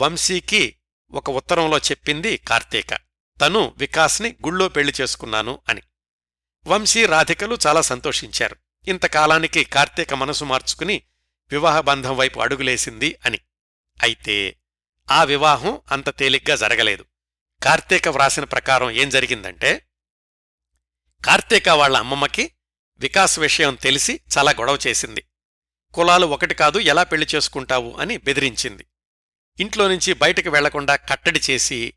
వంశీకి ఒక ఉత్తరంలో చెప్పింది కార్తీక. తను వికాస్ని గుళ్ళో పెళ్ళి చేసుకున్నాను అని. వంశీ రాధికలు చాలా సంతోషించారు. ఇంతకాలానికి కార్తీక మనసు మార్చుకుని వివాహబంధం వైపు అడుగులేసింది అని. అయితే ఆ వివాహం అంత తేలిగ్గా జరగలేదు. కార్తీక వ్రాసిన ప్రకారం ఏం జరిగిందంటే కార్తీక వాళ్ళ అమ్మమ్మకి వికాస్ విషయం తెలిసి చాలా గొడవ చేసింది. కులాలు ఒకటి కాదు ఎలా పెళ్ళి చేసుకుంటావు అని బెదిరించింది. ఇంట్లో నుంచి బయటకు వెళ్ళకుండా కట్టడి చేసి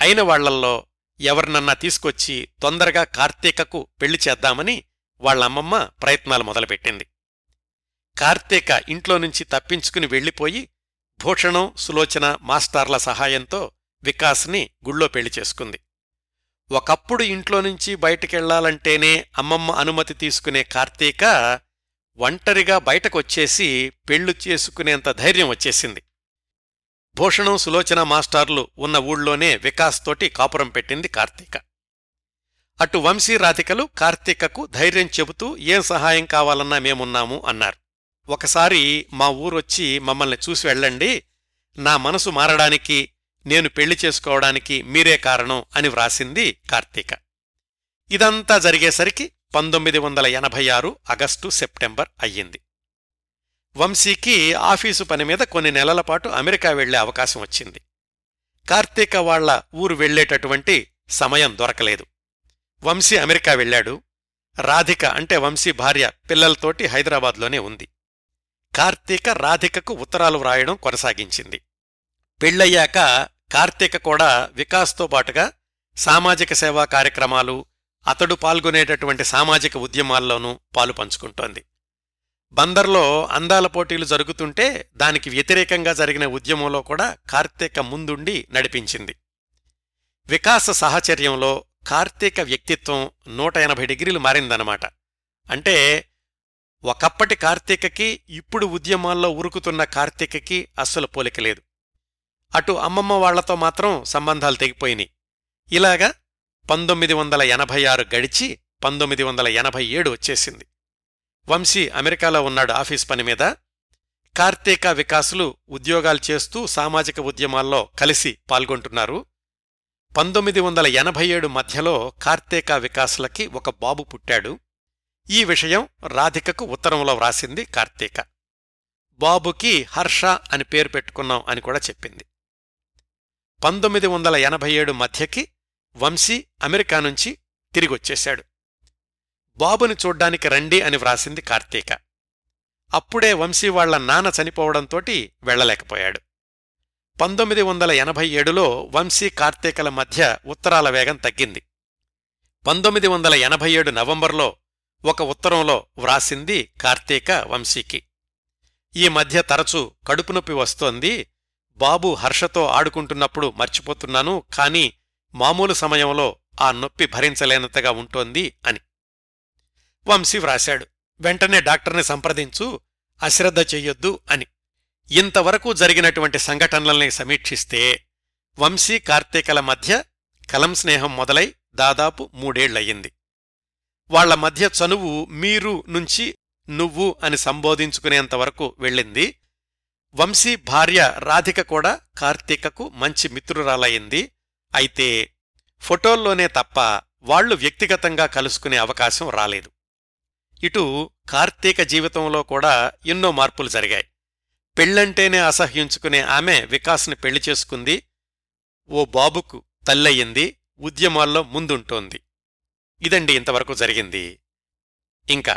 అయిన వాళ్ళల్లో ఎవరినన్నా తీసుకొచ్చి తొందరగా కార్తీకకు పెళ్ళి చేద్దామని వాళ్ళమ్మమ్మ ప్రయత్నాలు మొదలుపెట్టింది. కార్తీక ఇంట్లో నుంచి తప్పించుకుని వెళ్ళిపోయి భూషణం సులోచన మాస్టార్ల సహాయంతో వికాస్ని గుళ్ళో పెళ్ళి చేసుకుంది. ఒకప్పుడు ఇంట్లో నుంచి బయటకెళ్ళాలంటేనే అమ్మమ్మ అనుమతి తీసుకునే కార్తీక ఒంటరిగా బయటకొచ్చేసి పెళ్ళు చేసుకునేంత ధైర్యం వచ్చేసింది. భూషణం సులోచన మాస్టార్లు ఉన్న ఊళ్ళోనే వికాస్ తోటి కాపురం పెట్టింది కార్తీక. అటు వంశీ రాధికలు కార్తీకకు ధైర్యం చెబుతూ ఏం సహాయం కావాలన్నా మేమున్నాము అన్నారు. ఒకసారి మా ఊరొచ్చి మమ్మల్ని చూసి వెళ్ళండి నా మనసు మారడానికి నేను పెళ్ళి చేసుకోవడానికి మీరే కారణం అని వ్రాసింది కార్తీక. ఇదంతా జరిగేసరికి పంతొమ్మిది వందల ఎనభై ఆరు ఆగస్టు సెప్టెంబర్ అయ్యింది. వంశీకి ఆఫీసు పని మీద కొన్ని నెలల పాటు అమెరికా వెళ్ళే అవకాశం వచ్చింది. కార్తీక వాళ్ళ ఊరు వెళ్ళేటటువంటి సమయం దొరకలేదు. వంశీ అమెరికా వెళ్ళాడు. రాధిక అంటే వంశీ భార్య పిల్లలతోటి హైదరాబాద్లోనే ఉంది. కార్తీక రాధికకు ఉత్తరాలు వ్రాయడం కొనసాగించింది. పెళ్ళయ్యాక కార్తీక కూడా వికాస్తో పాటుగా సామాజిక సేవా కార్యక్రమాలు అతడు పాల్గొనేటటువంటి సామాజిక ఉద్యమాల్లోనూ పాలు పంచుకుంటోంది. బందర్లో అందాల పోటీలు జరుగుతుంటే దానికి వ్యతిరేకంగా జరిగిన ఉద్యమంలో కూడా కార్తీక ముందుండి నడిపించింది. వికాస సాహచర్యంలో కార్తీక వ్యక్తిత్వం నూట ఎనభై డిగ్రీలు మారిందనమాట అంటే ఒకప్పటి కార్తీకకి ఇప్పుడు ఉద్యమాల్లో ఉరుకుతున్న కార్తీకకి అస్సలు పోలిక లేదు. అటు అమ్మమ్మ వాళ్ళతో మాత్రం సంబంధాలు తెగిపోయినాయి. ఇలాగా పంతొమ్మిది వందల ఎనభై ఆరు గడిచి పంతొమ్మిది వందల ఎనభై ఏడు వచ్చేసింది. వంశీ అమెరికాలో ఉన్నాడు ఆఫీస్ పని మీద. కార్తీక వికాసులు ఉద్యోగాలు చేస్తూ సామాజిక ఉద్యమాల్లో కలిసి పాల్గొంటున్నారు. పంతొమ్మిది వందల ఎనభై ఏడు మధ్యలో కార్తీక వికాసులకి ఒక బాబు పుట్టాడు. ఈ విషయం రాధికకు ఉత్తరంలో వ్రాసింది కార్తీక. బాబుకి హర్ష అని పేరు పెట్టుకున్నాం అని కూడా చెప్పింది. పంతొమ్మిది వందల ఎనభై ఏడు మధ్యకి వంశీ అమెరికా నుంచి తిరిగొచ్చేశాడు. బాబుని చూడ్డానికి రండి అని వ్రాసింది కార్తీక. అప్పుడే వంశీ వాళ్ళ నాన్న చనిపోవడంతోటి వెళ్ళలేకపోయాడు పంతొమ్మిది వందల ఎనభై ఏడులో వంశీ కార్తీకల మధ్య ఉత్తరాల వేగం తగ్గింది. పంతొమ్మిది వందల ఎనభై ఏడు నవంబర్లో ఒక ఉత్తరంలో వ్రాసింది కార్తీక వంశీకి. ఈ మధ్య తరచూ కడుపు నొప్పి వస్తోంది బాబు హర్షతో ఆడుకుంటున్నప్పుడు మర్చిపోతున్నాను కాని మామూలు సమయంలో ఆ నొప్పి భరించలేనంతగా ఉంటోంది అని. వంశీ వ్రాశాడు వెంటనే డాక్టర్ని సంప్రదించు అశ్రద్ధ చెయ్యొద్దు అని. ఇంతవరకు జరిగినటువంటి సంఘటనల్ని సమీక్షిస్తే వంశీ కార్తీకల మధ్య కలం స్నేహం మొదలై దాదాపు మూడేళ్ళయ్యింది. వాళ్ళ మధ్య చనువు మీరు నుంచి నువ్వు అని సంబోధించుకునేంతవరకు వెళ్ళింది వంశీ భార్య రాధిక కూడా కార్తీకకు మంచి మిత్రురాలయ్యింది అయితే ఫోటోల్లోనే తప్ప వాళ్ళు వ్యక్తిగతంగా కలుసుకునే అవకాశం రాలేదు. ఇటు కార్తీక జీవితంలో కూడా ఎన్నో మార్పులు జరిగాయి. పెళ్ళంటేనే అసహ్యించుకునే ఆమె వికాస్ని పెళ్ళి చేసుకుంది. ఓ బాబుకు తల్లయ్యింది ఉద్యమాల్లో ముందుంటోంది. ఇదండి ఇంతవరకు జరిగింది. ఇంకా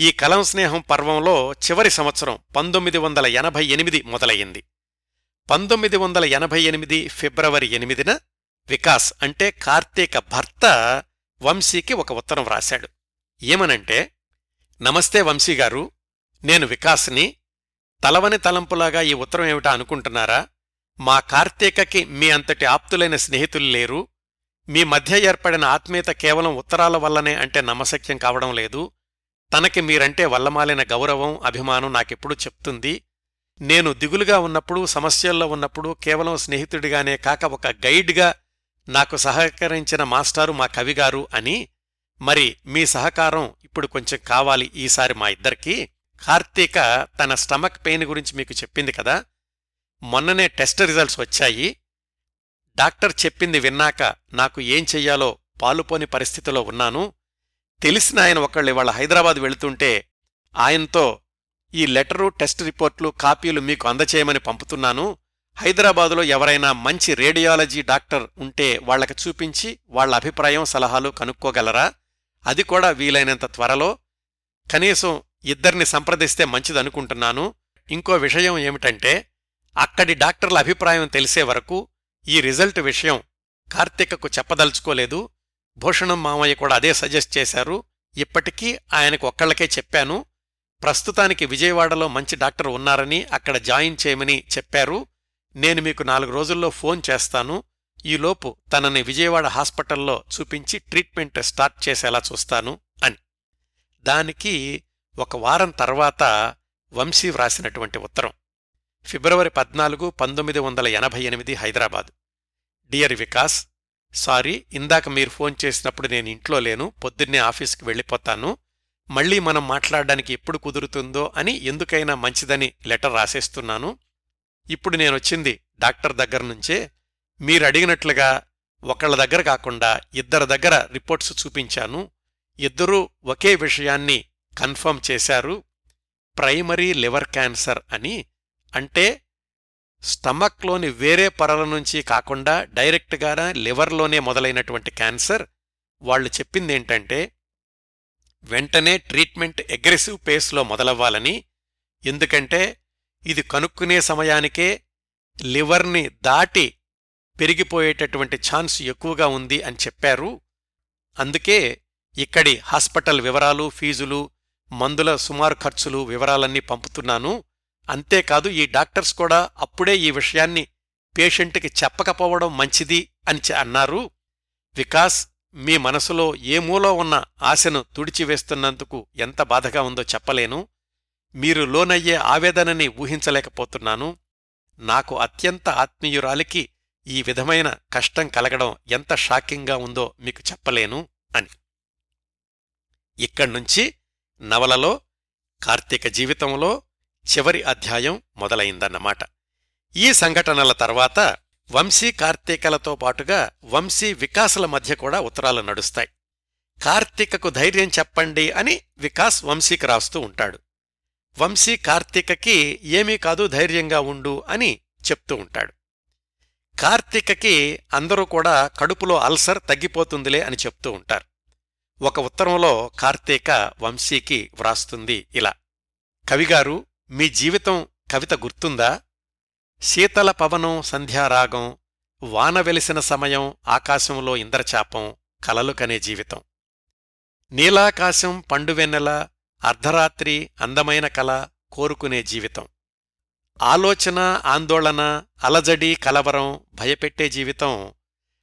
ఈ కలం స్నేహం పర్వంలో చివరి సంవత్సరం పంతొమ్మిది వందల ఎనభై ఎనిమిది మొదలయ్యింది. పంతొమ్మిది వందల ఎనభై ఎనిమిది ఫిబ్రవరి ఎనిమిదిన వికాస్ అంటే కార్తీక భర్త వంశీకి ఒక ఉత్తరం వ్రాశాడు. ఏమనంటే నమస్తే వంశీగారు నేను వికాస్ని. తలవని తలంపులాగా ఈ ఉత్తరం ఏమిటా అనుకుంటున్నారా? మా కార్తీకకి మీ అంతటి ఆప్తులైన స్నేహితులు లేరు. మీ మధ్య ఏర్పడిన ఆత్మీయత కేవలం ఉత్తరాల వల్లనే అంటే నమ్మశక్యం కావడం లేదు. తనకి మీరంటే వల్లమాలిన గౌరవం అభిమానం నాకెప్పుడు చెప్తుంది. నేను దిగులుగా ఉన్నప్పుడు సమస్యల్లో ఉన్నప్పుడు కేవలం స్నేహితుడిగానే కాక ఒక గైడ్గా నాకు సహకరించిన మాస్టారు మా కవిగారు అని మరి మీ సహకారం ఇప్పుడు కొంచెం కావాలి ఈసారి మా ఇద్దరికీ. కార్తీక తన స్టమక్ పెయిన్ గురించి మీకు చెప్పింది కదా. మొన్ననే టెస్ట్ రిజల్ట్స్ వచ్చాయి. డాక్టర్ చెప్పింది విన్నాక నాకు ఏం చెయ్యాలో పాలుపోని పరిస్థితిలో ఉన్నాను. తెలిసిన ఆయన ఒకళ్ళు ఇవాళ హైదరాబాద్ వెళుతుంటే ఆయనతో ఈ లెటరు టెస్ట్ రిపోర్ట్లు కాపీలు మీకు అందచేయమని పంపుతున్నాను. హైదరాబాదులో ఎవరైనా మంచి రేడియాలజీ డాక్టర్ ఉంటే వాళ్ళకు చూపించి వాళ్ళ అభిప్రాయం సలహాలు కనుక్కోగలరా? అది కూడా వీలైనంత త్వరలో. కనీసం ఇద్దరిని సంప్రదిస్తే మంచిదనుకుంటున్నాను. ఇంకో విషయం ఏమిటంటే అక్కడి డాక్టర్ల అభిప్రాయం తెలిసే వరకు ఈ రిజల్ట్ విషయం కార్తీకకు చెప్పదలుచుకోలేదు. భూషణం మామయ్య కూడా అదే సజెస్ట్ చేశారు. ఇప్పటికీ ఆయనకు ఒక్కళ్ళకే చెప్పాను. ప్రస్తుతానికి విజయవాడలో మంచి డాక్టర్ ఉన్నారని అక్కడ జాయిన్ చేయమని చెప్పారు. నేను మీకు నాలుగు రోజుల్లో ఫోన్ చేస్తాను. ఈలోపు తనని విజయవాడ హాస్పిటల్లో చూపించి ట్రీట్మెంట్ స్టార్ట్ చేసేలా చూస్తాను అని. దానికి ఒక వారం తర్వాత వంశీ వ్రాసినటువంటి ఉత్తరం. ఫిబ్రవరి పద్నాలుగు పంతొమ్మిది వందల ఎనభై ఎనిమిది హైదరాబాద్. డియర్ వికాస్ సారీ ఇందాక మీరు ఫోన్ చేసినప్పుడు నేను ఇంట్లో లేను పొద్దున్నే ఆఫీస్కి వెళ్ళిపోతాను మళ్ళీ మనం మాట్లాడడానికి ఎప్పుడు కుదురుతుందో అని ఎందుకైనా మంచిదని లెటర్ రాసేస్తున్నాను. ఇప్పుడు నేనొచ్చింది డాక్టర్ దగ్గర నుంచే మీరు అడిగినట్లుగా ఒకళ్ళ దగ్గర కాకుండా ఇద్దరి దగ్గర రిపోర్ట్స్ చూపించాను ఇద్దరూ ఒకే విషయాన్ని కన్ఫర్మ్ చేశారు ప్రైమరీ లివర్ క్యాన్సర్ అని అంటే స్టమక్లోని వేరే పొరల నుంచి కాకుండా డైరెక్ట్గానే లివర్లోనే మొదలైనటువంటి క్యాన్సర్ వాళ్ళు చెప్పిందేంటంటే వెంటనే ట్రీట్మెంట్ అగ్రెసివ్ పేస్లో మొదలవ్వాలని ఎందుకంటే ఇది కనుక్కునే సమయానికే లివర్ని దాటి పెరిగిపోయేటటువంటి ఛాన్స్ ఎక్కువగా ఉంది అని చెప్పారు. అందుకే ఇక్కడి హాస్పిటల్ వివరాలు ఫీజులు మందుల సుమారు ఖర్చులు వివరాలన్నీ పంపుతున్నాను. అంతేకాదు ఈ డాక్టర్స్ కూడా అప్పుడే ఈ విషయాన్ని పేషెంట్కి చెప్పకపోవడం మంచిది అని అన్నారు. వికాస్ మీ మనసులో ఏ మూలో ఉన్న ఆశను తుడిచివేస్తున్నందుకు ఎంత బాధగా ఉందో చెప్పలేను. మీరు లోనయ్యే ఆవేదనని ఊహించలేకపోతున్నాను. నాకు అత్యంత ఆత్మీయురాలికి ఈ విధమైన కష్టం కలగడం ఎంత షాకింగ్గా ఉందో మీకు చెప్పలేను అని. ఇక్కడ్నుంచి నవలలో కార్తీక జీవితంలో చివరి అధ్యాయం మొదలైందన్నమాట. ఈ సంఘటనల తర్వాత వంశీ కార్తీకలతో పాటుగా వంశీ వికాసుల మధ్య కూడా ఉత్తరాలు నడుస్తాయి. కార్తీకకు ధైర్యం చెప్పండి అని వికాస్ వంశీకి రాస్తూ ఉంటాడు. వంశీ కార్తీకకి ఏమీ కాదు ధైర్యంగా ఉండు అని చెప్తూ ఉంటాడు. కార్తీకకి అందరూ కూడా కడుపులో అల్సర్ తగ్గిపోతుందిలే అని చెప్తూ ఉంటారు. ఒక ఉత్తరంలో కార్తీక వంశీకి వ్రాస్తుంది ఇలా. కవిగారు మీ జీవితం కవిత గుర్తుందా? శీతల పవనం సంధ్యారాగం వాన వెలిసిన సమయం ఆకాశంలో ఇంద్రచాపం కలలు కనే జీవితం. నీలాకాశం పండువెన్నెల అర్ధరాత్రి అందమైన కల కోరుకునే జీవితం. ఆలోచన ఆందోళన అలజడి కలవరం భయపెట్టే జీవితం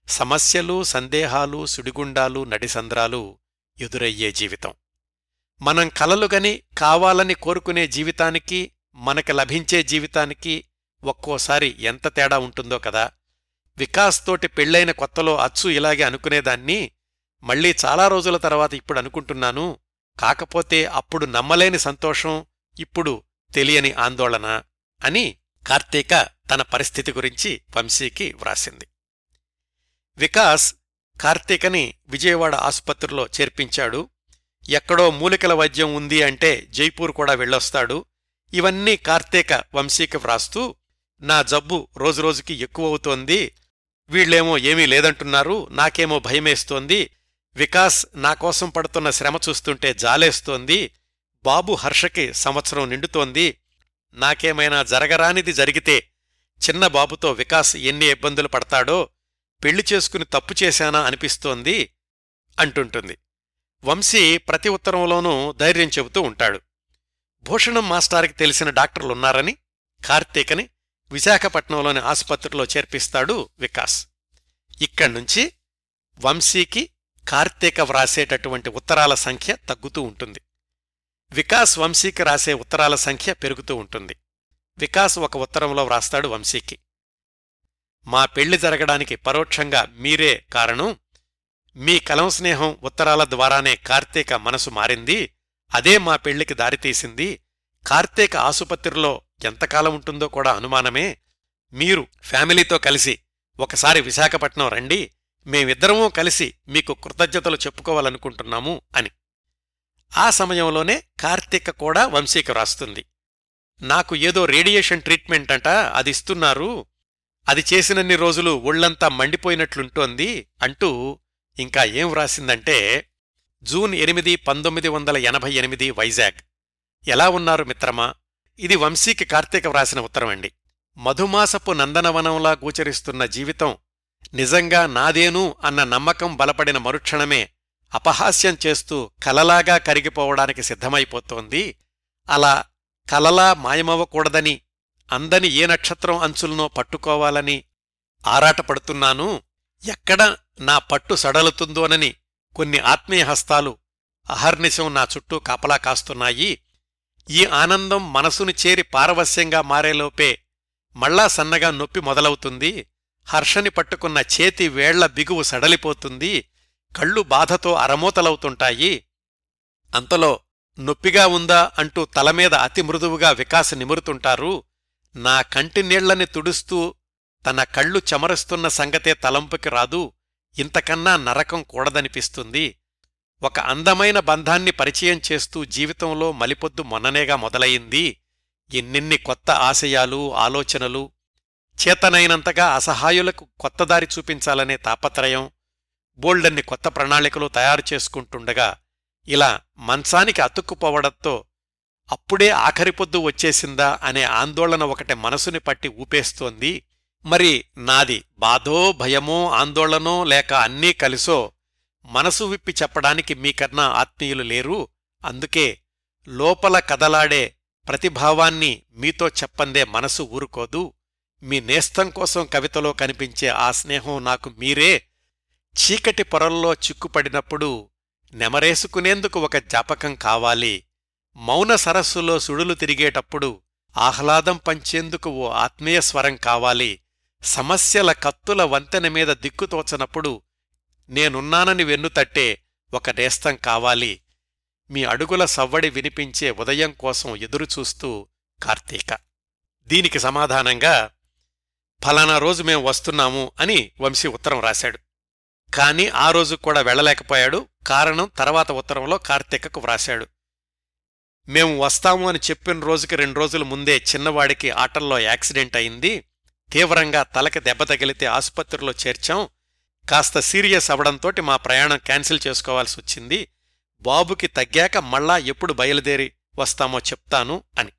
సమస్యలు సందేహాలు సుడిగుండాలు నడిసంద్రాలు ఎదురయ్యే జీవితం. మనం కలలుగని కావాలని కోరుకునే జీవితానికి మనకి లభించే జీవితానికి ఒక్కోసారి ఎంత తేడా ఉంటుందో కదా. వికాస్ తోటి పెళ్ళైన కొత్తలో అచ్చు ఇలాగే అనుకునేదాన్ని మళ్ళీ చాలా రోజుల తర్వాత ఇప్పుడు అనుకుంటున్నాను. కాకపోతే అప్పుడు నమ్మలేని సంతోషం ఇప్పుడు తెలియని ఆందోళన అని కార్తీక తన పరిస్థితి గురించి వంశీకి వ్రాసింది. వికాస్ కార్తీకని విజయవాడ ఆసుపత్రిలో చేర్పించాడు. ఎక్కడో మూలికల వైద్యం ఉంది అంటే జైపూర్ కూడా వెళ్ళొస్తాడు. ఇవన్నీ కార్తీక వంశీకి వ్రాస్తూ నా జబ్బు రోజురోజుకి ఎక్కువవుతోంది. వీళ్ళేమో ఏమీ లేదంటున్నారు. నాకేమో భయమేస్తోంది. వికాస్ నాకోసం పడుతున్న శ్రమ చూస్తుంటే జాలేస్తోంది. బాబు హర్షకి సంవత్సరం నిండుతోంది. నాకేమైనా జరగరానిది జరిగితే చిన్న బాబుతో వికాస్ ఎన్ని ఇబ్బందులు పడతాడో పెళ్ళి చేసుకుని తప్పు చేశానా అనిపిస్తోంది అంటుంటుంది. వంశీ ప్రతి ఉత్తరంలోనూ ధైర్యం చెబుతూ ఉంటాడు. భూషణం మాస్టార్కి తెలిసిన డాక్టర్లున్నారని కార్తీకని విశాఖపట్నంలోని ఆసుపత్రిలో చేర్పిస్తాడు వికాస్. ఇక్కడ్నుంచి వంశీకి కార్తీక వ్రాసేటటువంటి ఉత్తరాల సంఖ్య తగ్గుతూ ఉంటుంది. వికాస్ వంశీకి రాసే ఉత్తరాల సంఖ్య పెరుగుతూ ఉంటుంది. వికాస్ ఒక ఉత్తరంలో వ్రాస్తాడు వంశీకి. మా పెళ్ళి జరగడానికి పరోక్షంగా మీరే కారణం మీ కలం స్నేహం ఉత్తరాల ద్వారానే కార్తీక మనసు మారింది అదే మా పెళ్ళికి దారితీసింది కార్తీక ఆసుపత్రిలో ఎంతకాలం ఉంటుందో కూడా అనుమానమే. మీరు ఫ్యామిలీతో కలిసి ఒకసారి విశాఖపట్నం రండి మేమిద్దరమూ కలిసి మీకు కృతజ్ఞతలు చెప్పుకోవాలనుకుంటున్నాము అని. ఆ సమయంలోనే కార్తీక కూడా వంశీకి రాస్తుంది. నాకు ఏదో రేడియేషన్ ట్రీట్మెంట్ అంట అది ఇస్తున్నారు. అది చేసినన్ని రోజులు ఒళ్ళంతా మండిపోయినట్లుంటోంది అంటూ ఇంకా ఏం వ్రాసిందంటే జూన్ ఎనిమిది పంతొమ్మిది వందల ఎనభై ఎనిమిది వైజాగ్. ఎలా ఉన్నారు మిత్రమా? ఇది వంశీకి కార్తీక వ్రాసిన ఉత్తరమండి. మధుమాసపు నందనవనంలా గోచరిస్తున్న జీవితం నిజంగా నాదేను అన్న నమ్మకం బలపడిన మరుక్షణమే అపహాస్యం చేస్తూ కలలాగా కరిగిపోవడానికి సిద్ధమైపోతోంది. అలా కలలా మాయమవ్వకూడదని అందని ఏ నక్షత్రం అంచులనో పట్టుకోవాలని ఆరాటపడుతున్నాను. ఎక్కడ నా పట్టు సడలుతుందోనని కొన్ని ఆత్మీయ హస్తాలు అహర్నిశం నా చుట్టూ కాపలా కాస్తున్నాయి. ఈ ఆనందం మనసుని చేరి పారవస్యంగా మారేలోపే మళ్ళా సన్నగా నొప్పి మొదలవుతుంది. హర్షని పట్టుకున్న చేతి వేళ్ళ బిగువు సడలిపోతుంది. కళ్ళు బాధతో అరమూతలవుతుంటాయి. అంతలో నొప్పిగా ఉందా అంటూ తలమీద అతి మృదువుగా వికాస నిమురుతుంటారు. నా కంటి నీళ్ళని తుడుస్తూ తన కళ్ళు చెమరుస్తున్న సంగతే తలంపుకి రాదు. ఇంతకన్నా నరకం కూడదనిపిస్తుంది. ఒక అందమైన బంధాన్ని పరిచయం చేస్తూ జీవితంలో మలిపొద్దు మొన్ననేగా మొదలయింది. ఎన్నెన్ని కొత్త ఆశయాలు ఆలోచనలు చేతనైనంతగా అసహాయులకు కొత్త దారి చూపించాలనే తాపత్రయం బోల్డన్ని కొత్త ప్రణాళికలు తయారు చేసుకుంటుండగా ఇలా మంచానికి అతుక్కుపోవడంతో అప్పుడే ఆఖరి పొద్దు వచ్చేసిందా అనే ఆందోళన ఒకటి మనసుని పట్టి ఊపేస్తోంది. మరి నాది బాధో భయమో ఆందోళనో లేక అన్నీ కలిసో మనసు విప్పి చెప్పడానికి మీకన్నా ఆత్మీయులు లేరు. అందుకే లోపల కదలాడే ప్రతిభావాన్ని మీతో చెప్పందే మనసు ఊరుకోదు. మీ నేస్తం కోసం కవితలో కనిపించే ఆ స్నేహం నాకు మీరే. చీకటి పొరల్లో చిక్కుపడినప్పుడు నెమరేసుకునేందుకు ఒక జ్ఞాపకం కావాలి. మౌన సరస్సులో సుడులు తిరిగేటప్పుడు ఆహ్లాదం పంచేందుకు ఓ ఆత్మీయ స్వరం కావాలి. సమస్యల కత్తుల వంతెన మీద దిక్కుతోచనప్పుడు నేనున్నానని వెన్నుతట్టే ఒక నేస్తం కావాలి. మీ అడుగుల సవ్వడి వినిపించే ఉదయం కోసం ఎదురుచూస్తూ కార్తీక. దీనికి సమాధానంగా ఫలానా రోజు మేం వస్తున్నాము అని వంశీ ఉత్తరం రాశాడు. కాని ఆ రోజు కూడా వెళ్ళలేకపోయాడు. కారణం తర్వాత ఉత్తరంలో కార్తీకకు వ్రాశాడు. మేము వస్తాము అని చెప్పిన రోజుకి రెండు రోజుల ముందే చిన్నవాడికి ఆటల్లో యాక్సిడెంట్ అయింది. తీవ్రంగా తలకి దెబ్బ తగిలితే ఆసుపత్రిలో చేర్చాం. కాస్త సీరియస్ అవడంతోటి మా ప్రయాణం క్యాన్సిల్ చేసుకోవాల్సి వచ్చింది. బాబుకి తగ్గాక మళ్ళా ఎప్పుడు బయలుదేరి వస్తామో చెప్తాను అని.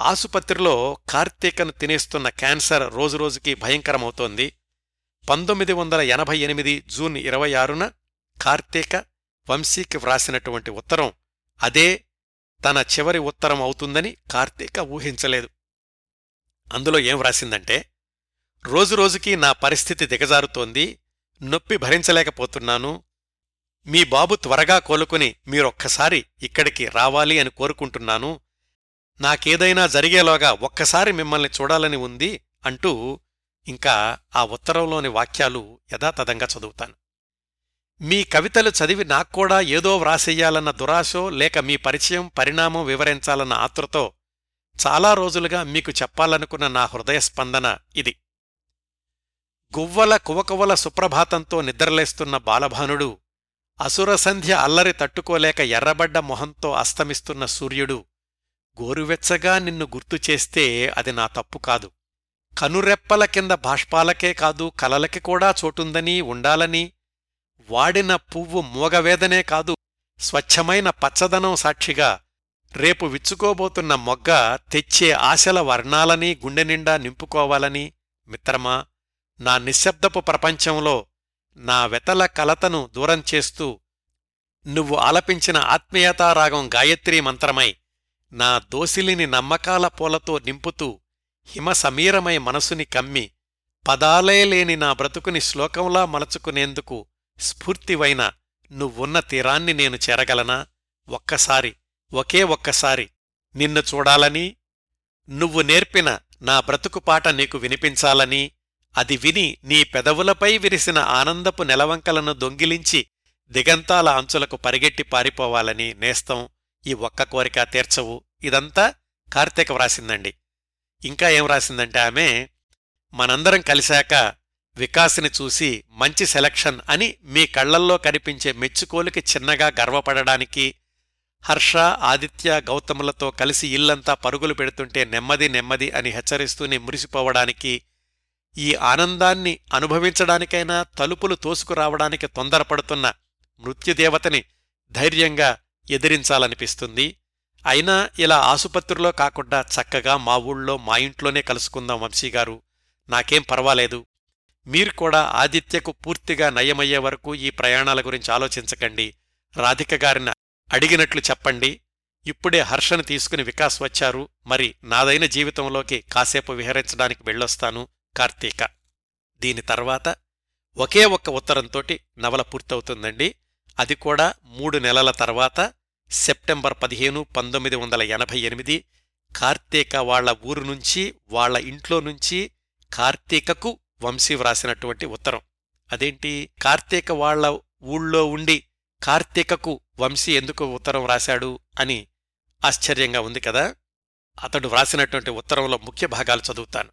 ఆసుపత్రిలో కార్తీకను తినేస్తున్న క్యాన్సర్ రోజురోజుకి భయంకరమవుతోంది. పంతొమ్మిది వందల ఎనభై ఎనిమిది జూన్ ఇరవై ఆరున కార్తీక వంశీకి వ్రాసినటువంటి ఉత్తరం అదే తన చివరి ఉత్తరం అవుతుందని కార్తీక ఊహించలేదు. అందులో ఏం వ్రాసిందంటే రోజురోజుకీ నా పరిస్థితి దిగజారుతోంది నొప్పి భరించలేకపోతున్నాను మీ బాబు త్వరగా కోలుకుని మీరొక్కసారి ఇక్కడికి రావాలి అని కోరుకుంటున్నాను నాకేదైనా జరిగేలోగా ఒక్కసారి మిమ్మల్ని చూడాలని ఉంది అంటూ ఇంకా ఆ ఉత్తరంలోని వాక్యాలు యథాతథంగా చదువుతాను. మీ కవితలు చదివి నాక్కూడా ఏదో వ్రాసెయ్యాలన్న దురాశో లేక మీ పరిచయం పరిణామం వివరించాలన్న ఆతృతో చాలా రోజులుగా మీకు చెప్పాలనుకున్న నా హృదయ స్పందన ఇది. గువ్వల కువకువల సుప్రభాతంతో నిద్రలేస్తున్న బాలభానుడు అసురసంధ్య అల్లరి తట్టుకోలేక ఎర్రబడ్డ మొహంతో అస్తమిస్తున్న సూర్యుడు గోరువెచ్చగా నిన్ను గుర్తుచేస్తే అది నా తప్పు కాదు. కనురెప్పల కింద బాష్పాలకే కాదు కలలకి కూడా చోటుందని ఉండాలని వాడిన పువ్వు మూగవేదనే కాదు స్వచ్ఛమైన పచ్చదనం సాక్షిగా రేపు విచ్చుకోబోతున్న మొగ్గ తెచ్చే ఆశల వర్ణాలని గుండెనిండా నింపుకోవాలని మిత్రమా నా నిశ్శబ్దపు ప్రపంచంలో నా వెతల కలతను దూరం చేస్తూ నువ్వు ఆలపించిన ఆత్మీయతారాగం గాయత్రీ మంత్రమై నా దోసిలిని నమ్మకాల పూలతో నింపుతూ హిమసమీరమై మనసుని కమ్మి పదాలే లేని నా బ్రతుకుని శ్లోకంలా మలచుకునేందుకు స్ఫూర్తివైన నువ్వున్న తీరాన్ని నేను చేరగలనా? ఒక్కసారి ఒకే ఒక్కసారి నిన్ను చూడాలని నువ్వు నేర్పిన నా బ్రతుకు పాట నీకు వినిపించాలని అది విని నీ పెదవులపై విరిసిన ఆనందపు నెలవంకలను దొంగిలించి దిగంతాల అంచులకు పరిగెట్టి పారిపోవాలని నేస్తం ఈ ఒక్క కోరిక తీర్చవు. ఇదంతా కార్తీక వ్రాసిందండి. ఇంకా ఏం రాసిందంటే ఆమె మనందరం కలిశాక వికాస్ని చూసి మంచి సెలక్షన్ అని మీ కళ్ళల్లో కనిపించే మెచ్చుకోలుకి చిన్నగా గర్వపడడానికి హర్ష ఆదిత్య గౌతములతో కలిసి ఇల్లంతా పరుగులు పెడుతుంటే నెమ్మది నెమ్మది అని హెచ్చరిస్తూనే మురిసిపోవడానికి ఈ ఆనందాన్ని అనుభవించడానికైనా తలుపులు తోసుకురావడానికి తొందరపడుతున్న మృత్యుదేవతని ధైర్యంగా ఎదిరించాలనిపిస్తుంది. అయినా ఇలా ఆసుపత్రిలో కాకుండా చక్కగా మా ఊళ్ళో మా ఇంట్లోనే కలుసుకుందాం వంశీగారు నాకేం పర్వాలేదు. మీరు కూడా ఆదిత్యకు పూర్తిగా నయమయ్యే వరకు ఈ ప్రయాణాల గురించి ఆలోచించకండి. రాధిక గారిని అడిగినట్లు చెప్పండి. ఇప్పుడే హర్షను తీసుకుని వికాస్ వచ్చారు. మరి నాదైన జీవితంలోకి కాసేపు విహరించడానికి వెళ్ళొస్తాను కార్తీక. దీని తర్వాత ఒకే ఒక్క ఉత్తరంతోటి నవల పూర్తవుతుందండి. అది కూడా మూడు నెలల తర్వాత సెప్టెంబర్ పదిహేను పంతొమ్మిది వందల ఎనభై ఎనిమిది. కార్తీక వాళ్ళ ఊరు నుంచి వాళ్ళ ఇంట్లో నుంచి కార్తీకకు వంశీ వ్రాసినటువంటి ఉత్తరం. అదేంటి? కార్తీక వాళ్ళ ఊళ్ళో ఉండి కార్తీకకు వంశీ ఎందుకు ఉత్తరం రాశాడు అని ఆశ్చర్యంగా ఉంది కదా. అతడు వ్రాసినటువంటి ఉత్తరంలో ముఖ్య భాగాలు చదువుతాను.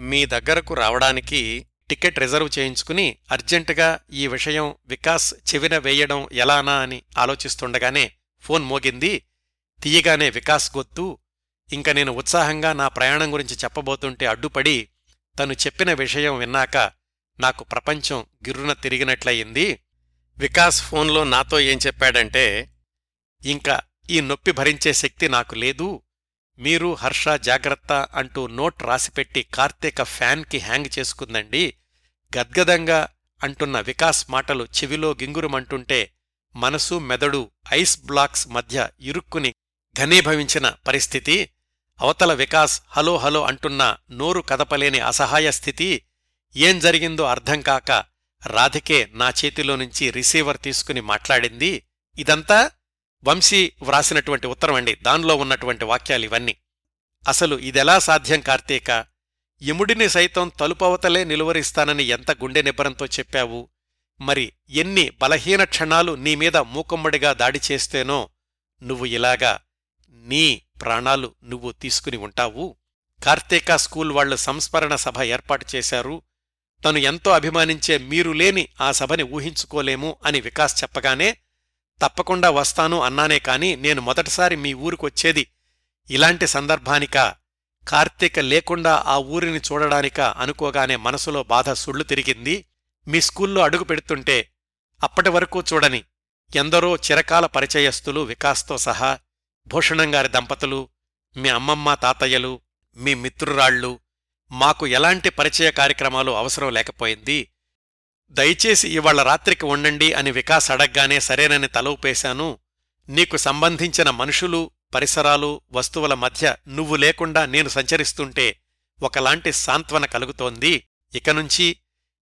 మీ దగ్గరకు రావడానికి టికెట్ రిజర్వ్ చేయించుకుని అర్జెంటుగా ఈ విషయం వికాస్ చెవిన వేయడం ఎలానా అని ఆలోచిస్తుండగానే ఫోన్ మోగింది. తీయగానే వికాస్ గొత్తు ఇంక నేను ఉత్సాహంగా నా ప్రయాణం గురించి చెప్పబోతుంటే అడ్డుపడి తను చెప్పిన విషయం విన్నాక నాకు ప్రపంచం గిర్రున తిరిగినట్లయింది. వికాస్ ఫోన్లో నాతో ఏం చెప్పాడంటే ఇంకా ఈ నొప్పి భరించే శక్తి నాకు లేదు. మీరు హర్ష జాగ్రత్త అంటూ నోట్ రాసిపెట్టి కార్తీక ఫ్యాన్కి హ్యాంగ్ చేసుకుందండి. గద్గదంగా అంటున్న వికాస్ మాటలు చెవిలో గింగురుమంటుంటే మనసు మెదడు ఐస్ బ్లాక్స్ మధ్య ఇరుక్కుని ఘనీభవించిన పరిస్థితి. అవతల వికాస్ హలో హలో అంటున్న నోరు కదపలేని అసహాయ స్థితి. ఏం జరిగిందో అర్థం కాక రాధికే నా చేతిలో నుంచి రిసీవర్ తీసుకుని మాట్లాడింది. ఇదంతా వంశీ వ్రాసినటువంటి ఉత్తరం అండి. దానిలో ఉన్నటువంటి వాక్యాలు ఇవన్నీ. అసలు ఇదెలా సాధ్యం కార్తీక? యముడిని సైతం తలుపవతలే నిలువరిస్తానని ఎంత గుండె నిబ్బరంతో చెప్పావు? మరి ఎన్ని బలహీన క్షణాలు నీమీద మూకమ్మడిగా దాడి చేస్తేనో నువ్వు ఇలాగా నీ ప్రాణాలు నువ్వు తీసుకుని ఉంటావు? కార్తీక స్కూల్ వాళ్ళు సంస్మరణ సభ ఏర్పాటు చేశారు. తను ఎంతో అభిమానించే మీరు లేని ఆ సభని ఊహించుకోలేము అని వికాస్ చెప్పగానే తప్పకుండా వస్తాను అన్నానే కాని నేను మొదటిసారి మీ ఊరికొచ్చేది ఇలాంటి సందర్భానిక కార్తీక లేకుండా ఆ ఊరిని చూడడానిక అనుకోగానే మనసులో బాధ సుళ్ళు తిరిగింది. మీ స్కూల్లో అడుగు పెడుతుంటే అప్పటి వరకు చూడని ఎందరో చిరకాల పరిచయస్తులు వికాస్తో సహా భూషణంగారి దంపతులు మీ అమ్మమ్మ తాతయ్యలు మీ మిత్రురాళ్ళు మాకు ఎలాంటి పరిచయ కార్యక్రమాలు అవసరం లేకపోయింది. దయచేసి ఇవాళ రాత్రికి ఉండండి అని వికాస్ అడగ్గానే సరేనని తలవుపేశాను నీకు సంబంధించిన మనుషులు పరిసరాలు వస్తువుల మధ్య నువ్వు లేకుండా నేను సంచరిస్తుంటే ఒకలాంటి సాంత్వన కలుగుతోంది. ఇకనుంచి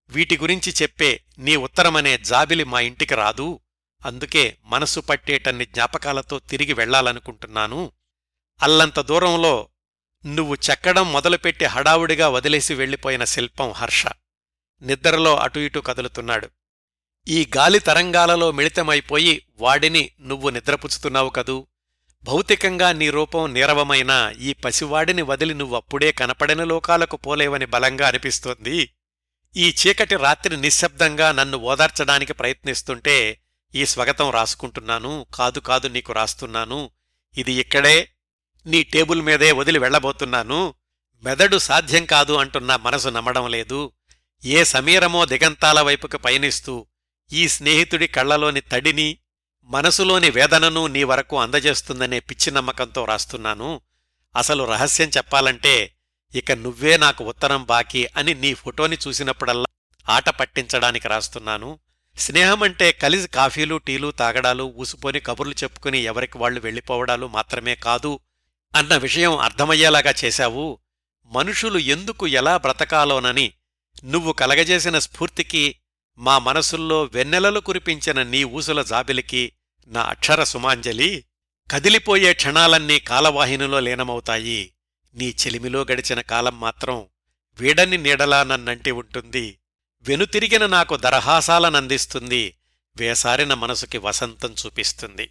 వీటి గురించి చెప్పే నీ ఉత్తరమనే జాబిలి మా ఇంటికి రాదు. అందుకే మనసు పట్టేటన్ని జ్ఞాపకాలతో తిరిగి వెళ్ళాలనుకుంటున్నాను అల్లంత దూరంలో నువ్వు చెక్కడం మొదలుపెట్టి హడావుడిగా వదిలేసి వెళ్ళిపోయిన శిల్పం హర్ష. నిద్రలో అటు ఇటు కదులుతున్నాడు. ఈ గాలి తరంగాలలో మిళితమైపోయి వాడిని నువ్వు నిద్రపుచ్చుతున్నావు కదూ? భౌతికంగా నీ రూపం నీరవమైన ఈ పసివాడిని వదిలి నువ్వప్పుడే కనపడని లోకాలకు పోలేవని బలంగా అనిపిస్తోంది. ఈ చీకటి రాత్రి నిశ్శబ్దంగా నన్ను ఓదార్చడానికి ప్రయత్నిస్తుంటే ఈ స్వగతం రాసుకుంటున్నాను. కాదు కాదు నీకు రాస్తున్నాను. ఇది ఇక్కడే నీ టేబుల్ మీదే వదిలి వెళ్ళబోతున్నాను మెదడు సాధ్యం కాదు అంటున్న మనసు నమ్మడం లేదు. ఏ సమీరమో దిగంతాల వైపుకు పయనిస్తూ ఈ స్నేహితుడి కళ్ళలోని తడిని మనసులోని వేదనను నీ వరకు అందజేస్తుందనే పిచ్చి నమ్మకంతో రాస్తున్నాను. అసలు రహస్యం చెప్పాలంటే ఇక నువ్వే నాకు ఉత్తరం బాకీ అని నీ ఫోటోని చూసినప్పుడల్లా ఆట పట్టించడానికి రాస్తున్నాను. స్నేహమంటే కలిసి కాఫీలు టీలు తాగడాలు ఊసుపోని కబుర్లు చెప్పుకుని ఎవరికి వాళ్ళు వెళ్ళిపోవడాలు మాత్రమే కాదు అన్న విషయం అర్థమయ్యేలాగా చేశావు. మనుషులు ఎందుకు ఎలా బ్రతకాలోనని నువ్వు కలగజేసిన స్ఫూర్తికి మా మనసుల్లో వెన్నెలలు కురిపించిన నీ ఊసుల జాబిలికి నా అక్షర సుమాంజలి. కదిలిపోయే క్షణాలన్నీ కాలవాహినిలో లీనమవుతాయి. నీ చెలిమిలో గడిచిన కాలం మాత్రం వీడని నీడలా నన్నంటి ఉంటుంది. వెనుతిరిగిన నాకు దరహాసాలనందిస్తుంది వేసారిన మనసుకి వసంతం చూపిస్తుంది.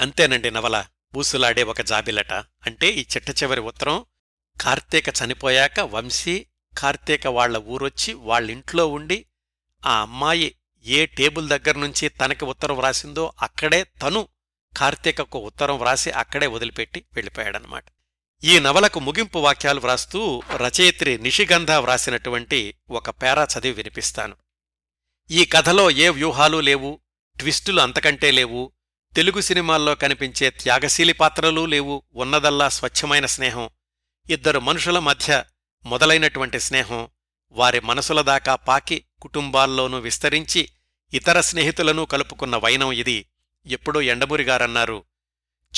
అంతేనండి నవల. ఊసులాడే ఒక జాబిలట. అంటే ఈ చిట్ట చివరి ఉత్తరం కార్తీక చనిపోయాక వంశీ కార్తీక వాళ్ళ ఊరొచ్చి వాళ్ళింట్లో ఉండి ఆ అమ్మాయి ఏ టేబుల్ దగ్గర నుంచి తనకి ఉత్తరం వ్రాసిందో అక్కడే తను కార్తీకకు ఉత్తరం వ్రాసి అక్కడే వదిలిపెట్టి వెళ్ళిపోయాడనమాట ఈ నవలకు ముగింపు వాక్యాలు వ్రాస్తూ రచయిత్రి నిషిగంధ వ్రాసినటువంటి ఒక పేరా చదివి వినిపిస్తాను. ఈ కథలో ఏ వ్యూహాలు లేవు ట్విస్టులు అంతకంటే లేవు తెలుగు సినిమాల్లో కనిపించే త్యాగశీలి పాత్రలూ లేవు ఉన్నదల్లా స్వచ్ఛమైన స్నేహం. ఇద్దరు మనుషుల మధ్య మొదలైనటువంటి స్నేహం వారి మనసుల దాకా పాకి కుటుంబాల్లోనూ విస్తరించి ఇతర స్నేహితులను కలుపుకున్న వైనం ఇది ఎప్పుడో ఎండమూరిగారన్నారు.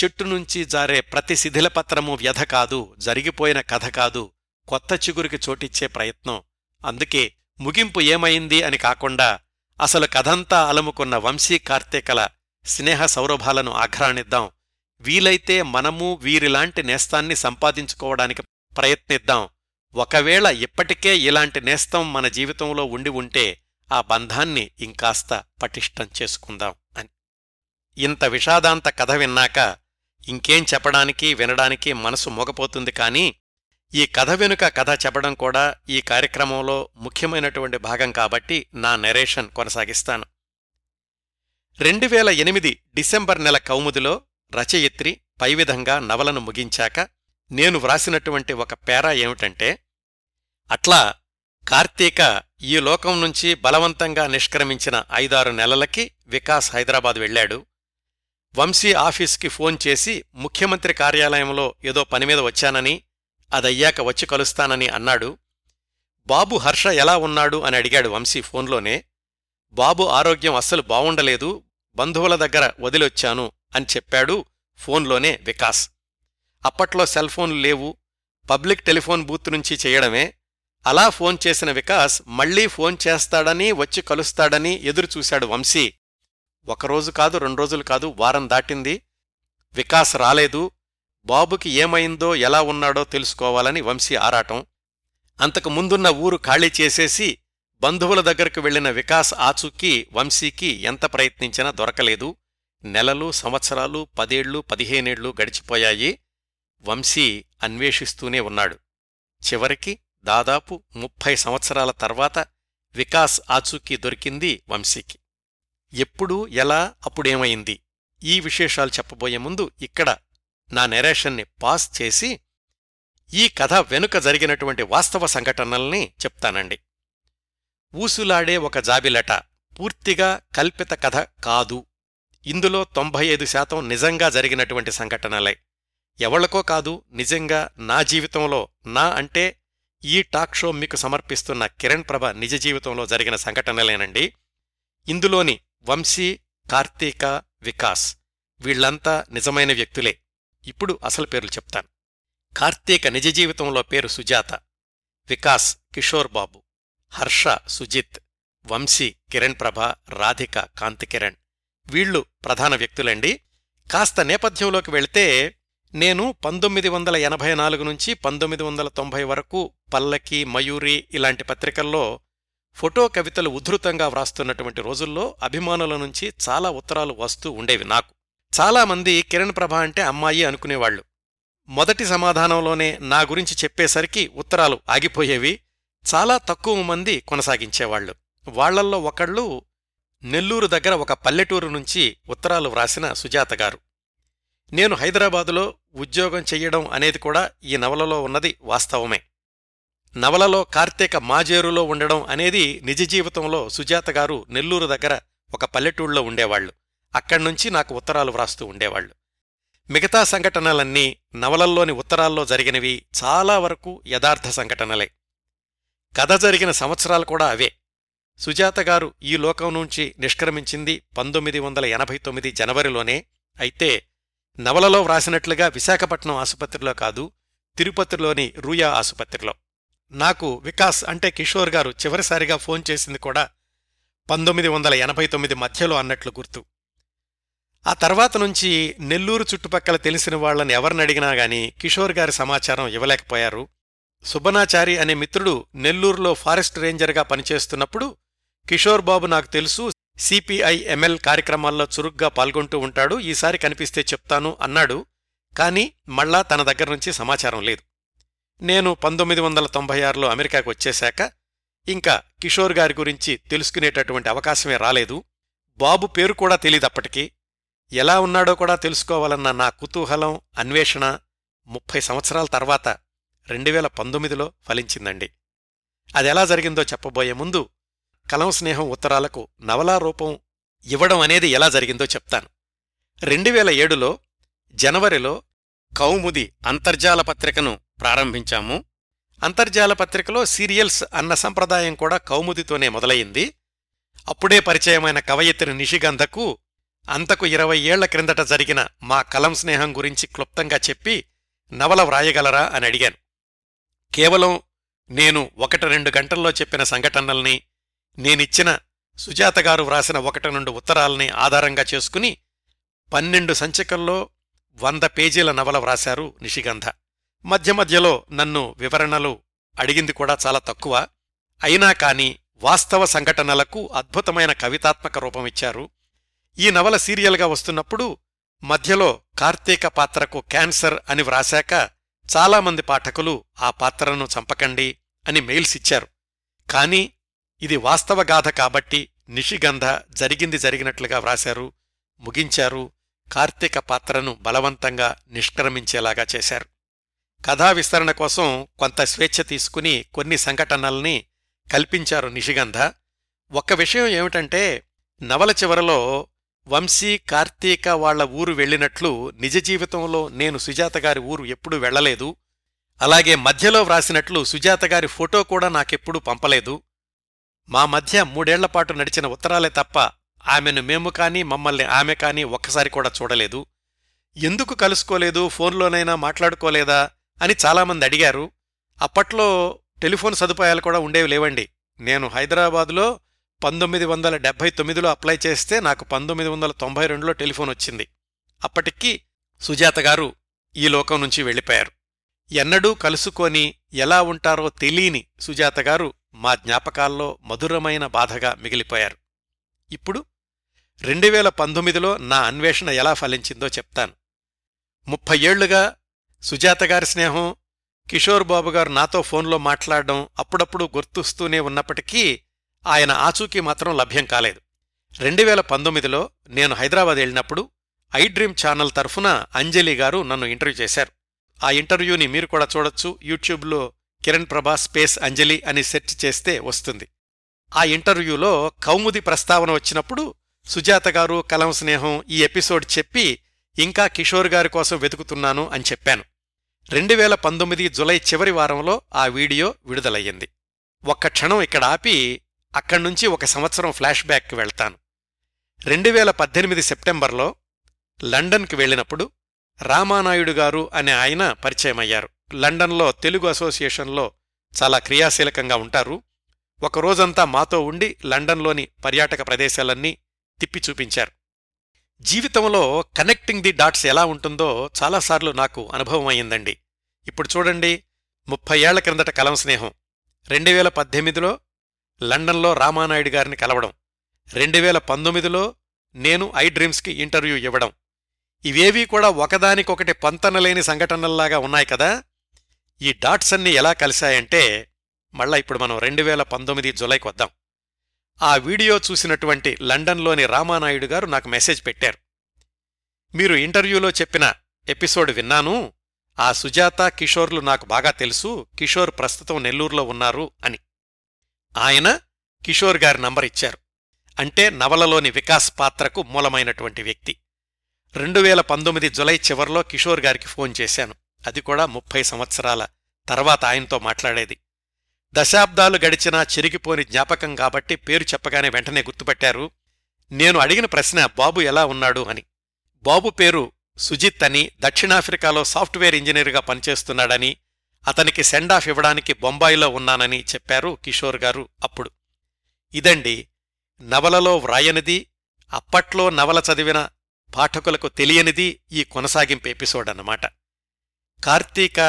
చెట్టు నుంచి జారే ప్రతి శిథిలపత్రము వ్యధ కాదు జరిగిపోయిన కథ కాదు కొత్త చిగురికి చోటిచ్చే ప్రయత్నం. అందుకే ముగింపు ఏమైంది అని కాకుండా అసలు కథంతా అలముకున్న వంశీ కార్తీకల స్నేహ సౌరభాలను ఆఘ్రాణిద్దాం. వీలైతే మనము వీరిలాంటి నేస్తాన్ని సంపాదించుకోవడానికి ప్రయత్నిద్దాం. ఒకవేళ ఇప్పటికే ఇలాంటి నేస్తం మన జీవితంలో ఉండి ఉంటే ఆ బంధాన్ని ఇంకాస్త పటిష్టం చేసుకుందాం అని. ఇంత విషాదాంత కథ విన్నాక ఇంకేం చెప్పడానికి వినడానికి మనసు మోగపోతుంది కానీ ఈ కథ వెనుక కథ చెప్పడం కూడా ఈ కార్యక్రమంలో ముఖ్యమైనటువంటి భాగం కాబట్టి నా నెరేషన్ కొనసాగిస్తాను. రెండు వేల ఎనిమిది డిసెంబర్ నెల కౌముదిలో రచయిత్రి పై విధంగా నవలను ముగించాక నేను వ్రాసినటువంటి ఒక పేరా ఏమిటంటే అట్లా కార్తీక ఈ లోకం నుంచి బలవంతంగా నిష్క్రమించిన ఐదారు నెలలకి వికాస్ హైదరాబాద్ వెళ్ళాడు. వంశీ ఆఫీస్కి ఫోన్ చేసి ముఖ్యమంత్రి కార్యాలయంలో ఏదో పనిమీద వచ్చానని అదయ్యాక వచ్చి కలుస్తానని అన్నాడు. బాబు హర్ష ఎలా ఉన్నాడు అని అడిగాడు వంశీ ఫోన్లోనే. బాబు ఆరోగ్యం అస్సలు బావుండలేదు బంధువుల దగ్గర వదిలొచ్చాను అని చెప్పాడు ఫోన్లోనే వికాస్. అప్పట్లో సెల్ ఫోన్లు లేవు. పబ్లిక్ టెలిఫోన్ బూత్ నుంచి చేయడమే. అలా ఫోన్ చేసిన వికాస్ మళ్ళీ ఫోన్ చేస్తాడని వచ్చి కలుస్తాడని ఎదురుచూశాడు వంశీ. ఒకరోజు కాదు రెండు రోజులు కాదు వారం దాటింది. వికాస్ రాలేదు. బాబుకి ఏమైందో ఎలా ఉన్నాడో తెలుసుకోవాలని వంశీ ఆరాటం. అంతకు ముందున్న ఊరు ఖాళీ చేసేసి బంధువుల దగ్గరకు వెళ్ళిన వికాస్ ఆచూకీ వంశీకి ఎంత ప్రయత్నించినా దొరకలేదు. నెలలు సంవత్సరాలు పదేళ్ళు పదిహేనేళ్ళు గడిచిపోయాయి. వంశీ అన్వేషిస్తూనే ఉన్నాడు. చివరికి దాదాపు ముప్పై సంవత్సరాల తర్వాత వికాస్ ఆచూకీ దొరికింది వంశీకి. ఎప్పుడు ఎలా అప్పుడేమైంది? ఈ విశేషాలు చెప్పబోయే ముందు ఇక్కడ నా నెరేషన్ని పాస్ చేసి ఈ కథ వెనుక జరిగినటువంటి వాస్తవ సంఘటనల్ని చెప్తానండి. ఊసులాడే ఒక జాబిలట. పూర్తిగా కల్పిత కథ కాదు. ఇందులో తొంభై ఐదు శాతం నిజంగా జరిగినటువంటి సంఘటనలే. ఎవళ్ళకో కాదు నిజంగా నా జీవితంలో నా అంటే ఈ టాక్ షో మీకు సమర్పిస్తున్న కిరణ్ ప్రభ నిజ జీవితంలో జరిగిన సంఘటనలేనండి. ఇందులోని వంశీ కార్తీక వికాస్ వీళ్ళంతా నిజమైన వ్యక్తులే. ఇప్పుడు అసలు పేర్లు చెప్తాను. కార్తీక నిజ జీవితంలో పేరు సుజాత. వికాస్ కిషోర్ బాబు. హర్ష సుజిత్ వంశీ కిరణ్ ప్రభ రాధిక కాంతికిరణ్. వీళ్ళు ప్రధాన వ్యక్తులండి. కాస్త నేపథ్యంలోకి వెళితే నేను పంతొమ్మిది వందల ఎనభై నాలుగు నుంచి పంతొమ్మిది వందల తొంభై వరకు పల్లకి మయూరి ఇలాంటి పత్రికల్లో ఫోటో కవితలు ఉధృతంగా వ్రాస్తున్నటువంటి రోజుల్లో అభిమానుల నుంచి చాలా ఉత్తరాలు వస్తూ ఉండేవి నాకు. చాలామంది కిరణ్ ప్రభ అంటే అమ్మాయి అనుకునేవాళ్ళు మొదటి సమాధానంలోనే నా గురించి చెప్పేసరికి ఉత్తరాలు ఆగిపోయేవి. చాలా తక్కువ మంది కొనసాగించేవాళ్ళు వాళ్ళల్లో ఒకళ్ళు నెల్లూరు దగ్గర ఒక పల్లెటూరు నుంచి ఉత్తరాలు వ్రాసిన సుజాత గారు. నేను హైదరాబాదులో ఉద్యోగం చెయ్యడం అనేది కూడా ఈ నవలలో ఉన్నది వాస్తవమే. నవలలో కార్తీక మాజేరులో ఉండడం అనేది నిజ జీవితంలో సుజాత గారు నెల్లూరు దగ్గర ఒక పల్లెటూళ్ళలో ఉండేవాళ్ళు అక్కడ్నుంచి నాకు ఉత్తరాలు వ్రాస్తూ ఉండేవాళ్ళు మిగతా సంఘటనలన్నీ నవలల్లోని ఉత్తరాల్లో జరిగినవి చాలా వరకు యథార్థ సంఘటనలే. కథ జరిగిన సంవత్సరాలు కూడా అవే. సుజాత గారు ఈ లోకం నుంచి నిష్క్రమించింది పంతొమ్మిది వందల ఎనభై తొమ్మిది జనవరిలోనే. అయితే నవలలో వ్రాసినట్లుగా విశాఖపట్నం ఆసుపత్రిలో కాదు తిరుపతిలోని రూయా ఆసుపత్రిలో. నాకు వికాస్ అంటే కిషోర్ గారు చివరిసారిగా ఫోన్ చేసింది కూడా పంతొమ్మిది వందల ఎనభై తొమ్మిది మధ్యలో అన్నట్లు గుర్తు. ఆ తర్వాత నుంచి నెల్లూరు చుట్టుపక్కల తెలిసిన వాళ్ళను ఎవరినడిగినా గాని కిషోర్ గారి సమాచారం ఇవ్వలేకపోయారు. సుబనాచారి అనే మిత్రుడు నెల్లూరులో ఫారెస్ట్ రేంజర్గా పనిచేస్తున్నప్పుడు కిషోర్ బాబు నాకు తెలుసు సిపిఐ ఎంఎల్ కార్యక్రమాల్లో చురుగ్గా పాల్గొంటూ ఉంటాడు ఈసారి కనిపిస్తే చెప్తాను అన్నాడు కాని మళ్ళా తన దగ్గర నుంచి సమాచారం లేదు. నేను పంతొమ్మిది వందల తొంభై ఆరులో అమెరికాకు వచ్చేశాక ఇంకా కిషోర్ గారి గురించి తెలుసుకునేటటువంటి అవకాశమే రాలేదు. బాబు పేరు కూడా తెలీదప్పటికీ. ఎలా ఉన్నాడో కూడా తెలుసుకోవాలన్న నా కుతూహలం అన్వేషణ ముప్పై సంవత్సరాల తర్వాత రెండు వేల పంతొమ్మిదిలో ఫలించిందండి. అదెలా జరిగిందో చెప్పబోయే ముందు కలం స్నేహం ఉత్తరాలకు నవలా రూపం ఇవ్వడం అనేది ఎలా జరిగిందో చెప్తాను. రెండు వేల ఏడులో జనవరిలో కౌముది అంతర్జాల పత్రికను ప్రారంభించాము. అంతర్జాల పత్రికలో సీరియల్స్ అన్న సంప్రదాయం కూడా కౌముదితోనే మొదలయింది అప్పుడే పరిచయమైన కవయిత్రి నిషిగంధకు అంతకు ఇరవై ఏళ్ళ క్రిందట జరిగిన మా కలం స్నేహం గురించి క్లుప్తంగా చెప్పి నవల వ్రాయగలరా అని అడిగాను. కేవలం నేను ఒకటి రెండు గంటల్లో చెప్పిన సంఘటనల్ని నేనిచ్చిన సుజాతగారు వ్రాసిన ఒకటి రెండు ఉత్తరాల్ని ఆధారంగా చేసుకుని పన్నెండు సంచికల్లో వంద పేజీల నవల వ్రాశారు నిషిగంధ మధ్య మధ్యలో నన్ను వివరణలు అడిగింది కూడా చాలా తక్కువ. అయినా కాని వాస్తవ సంఘటనలకు అద్భుతమైన కవితాత్మక రూపమిచ్చారు ఈ నవల సీరియల్గా వస్తున్నప్పుడు మధ్యలో కార్తీక పాత్రకు క్యాన్సర్ అని వ్రాశాక చాలామంది పాఠకులు ఆ పాత్రను చంపకండి అని మెయిల్స్ ఇచ్చారు. కాని ఇది వాస్తవ గాథ కాబట్టి నిషిగంధ జరిగింది జరిగినట్లుగా వ్రాశారు ముగించారు కార్తీక పాత్రను బలవంతంగా నిష్క్రమించేలాగా చేశారు. కథా విస్తరణ కోసం కొంత స్వేచ్ఛ తీసుకుని కొన్ని సంఘటనల్ని కల్పించారు నిషిగంధ. ఒక్క విషయం ఏమిటంటే నవల చివరలో వంశీ కార్తీక వాళ్ళ ఊరు వెళ్ళినట్లు నిజ జీవితంలో నేను సుజాతగారి ఊరు ఎప్పుడూ వెళ్ళలేదు అలాగే మధ్యలో వ్రాసినట్లు సుజాతగారి ఫోటో కూడా నాకెప్పుడూ పంపలేదు. మా మధ్య మూడేళ్ళపాటు నడిచిన ఉత్తరాలే తప్ప ఆమెను మేము కానీ మమ్మల్ని ఆమె కానీ ఒక్కసారి కూడా చూడలేదు. ఎందుకు కలుసుకోలేదు ఫోన్లోనైనా మాట్లాడుకోలేదా అని చాలామంది అడిగారు. అప్పట్లో టెలిఫోన్ సదుపాయాలు కూడా ఉండేవి లేవండి. నేను హైదరాబాదులో పంతొమ్మిది వందల డెబ్బై తొమ్మిదిలో అప్లై చేస్తే నాకు పంతొమ్మిది వందల తొంభై రెండులో టెలిఫోన్ వచ్చింది. అప్పటికి సుజాత గారు ఈ లోకం నుంచి వెళ్ళిపోయారు. ఎన్నడూ కలుసుకొని ఎలా ఉంటారో తెలియని సుజాత గారు మా జ్ఞాపకాల్లో మధురమైన బాధగా మిగిలిపోయారు. ఇప్పుడు రెండు వేల పంతొమ్మిదిలో నా అన్వేషణ ఎలా ఫలించిందో చెప్తాను. ముప్పై ఏళ్ళుగా సుజాత గారి స్నేహం కిషోర్ బాబు గారు నాతో ఫోన్లో మాట్లాడడం అప్పుడప్పుడు గుర్తుస్తూనే ఉన్నప్పటికీ ఆయన ఆచూకీ మాత్రం లభ్యం కాలేదు. రెండు వేల పంతొమ్మిదిలో నేను హైదరాబాద్ వెళ్ళినప్పుడు ఐ డ్రీమ్ ఛానల్ తరఫున అంజలి గారు నన్ను ఇంటర్వ్యూ చేశారు. ఆ ఇంటర్వ్యూని మీరు కూడా చూడొచ్చు. యూట్యూబ్లో కిరణ్ ప్రభా స్పేస్ అంజలి అని సెర్చ్ చేస్తే వస్తుంది. ఆ ఇంటర్వ్యూలో కౌముది ప్రస్తావన వచ్చినప్పుడు సుజాత గారు కలం స్నేహం ఈ ఎపిసోడ్ చెప్పి ఇంకా కిషోర్ గారి కోసం వెతుకుతున్నాను అని చెప్పాను. రెండు వేల పంతొమ్మిది జులై చివరి వారంలో ఆ వీడియో విడుదలయ్యింది. ఒక్క క్షణం ఇక్కడ ఆపి అక్కడ్నుంచి ఒక సంవత్సరం ఫ్లాష్ బ్యాక్కి వెళ్తాను. రెండు వేల పద్దెనిమిది సెప్టెంబర్లో లండన్కి వెళ్ళినప్పుడు రామానాయుడు గారు అనే ఆయన పరిచయమయ్యారు. లండన్లో తెలుగు అసోసియేషన్లో చాలా క్రియాశీలకంగా ఉంటారు. ఒక రోజంతా మాతో ఉండి లండన్లోని పర్యాటక ప్రదేశాలన్నీ తిప్పి చూపించారు. జీవితంలో కనెక్టింగ్ ది డాట్స్ ఎలా ఉంటుందో చాలాసార్లు నాకు అనుభవం అయిందండి ఇప్పుడు చూడండి ముప్పై ఏళ్ళ క్రిందట కలం స్నేహం. రెండు వేల పద్దెనిమిదిలో లండన్లో రామానాయుడు గారిని కలవడం. రెండు వేల పంతొమ్మిదిలో నేను ఐ డ్రీమ్స్కి ఇంటర్వ్యూ ఇవ్వడం. ఇవేవీ కూడా ఒకదానికొకటి పంతనలేని సంఘటనల్లాగా ఉన్నాయి కదా? ఈ డాట్స్ అన్నీ ఎలా కలిశాయంటే మళ్ళా ఇప్పుడు మనం రెండు వేల పంతొమ్మిది జులైకి వద్దాం. ఆ వీడియో చూసినటువంటి లండన్లోని రామానాయుడు గారు నాకు మెసేజ్ పెట్టారు. మీరు ఇంటర్వ్యూలో చెప్పిన ఎపిసోడ్ విన్నాను. ఆ సుజాత కిషోర్లు నాకు బాగా తెలుసు. కిషోర్ ప్రస్తుతం నెల్లూరులో ఉన్నారు అని. ఆయన కిషోర్ గారి నంబర్ ఇచ్చారు. అంటే నవలలోని వికాస్ పాత్రకు మూలమైనటువంటి వ్యక్తి. రెండు వేల పంతొమ్మిది జులై చివర్లో కిషోర్ గారికి ఫోన్ చేశాను. అది కూడా ముప్పై సంవత్సరాల తర్వాత ఆయనతో మాట్లాడేది. దశాబ్దాలు గడిచినా చిరిగిపోని జ్ఞాపకం కాబట్టి పేరు చెప్పగానే వెంటనే గుర్తుపట్టారు. నేను అడిగిన ప్రశ్న బాబు ఎలా ఉన్నాడు? అని. బాబు పేరు సుజిత్ అని దక్షిణాఫ్రికాలో సాఫ్ట్వేర్ ఇంజనీర్గా పనిచేస్తున్నాడని అతనికి సెండ్ ఆఫ్ ఇవ్వడానికి బొంబాయిలో ఉన్నానని చెప్పారు కిషోర్ గారు అప్పుడు. ఇదండి నవలలో వ్రాయనిది అప్పట్లో నవల చదివిన పాఠకులకు తెలియనిది ఈ కొనసాగింపు ఎపిసోడ్ అన్నమాట. కార్తీక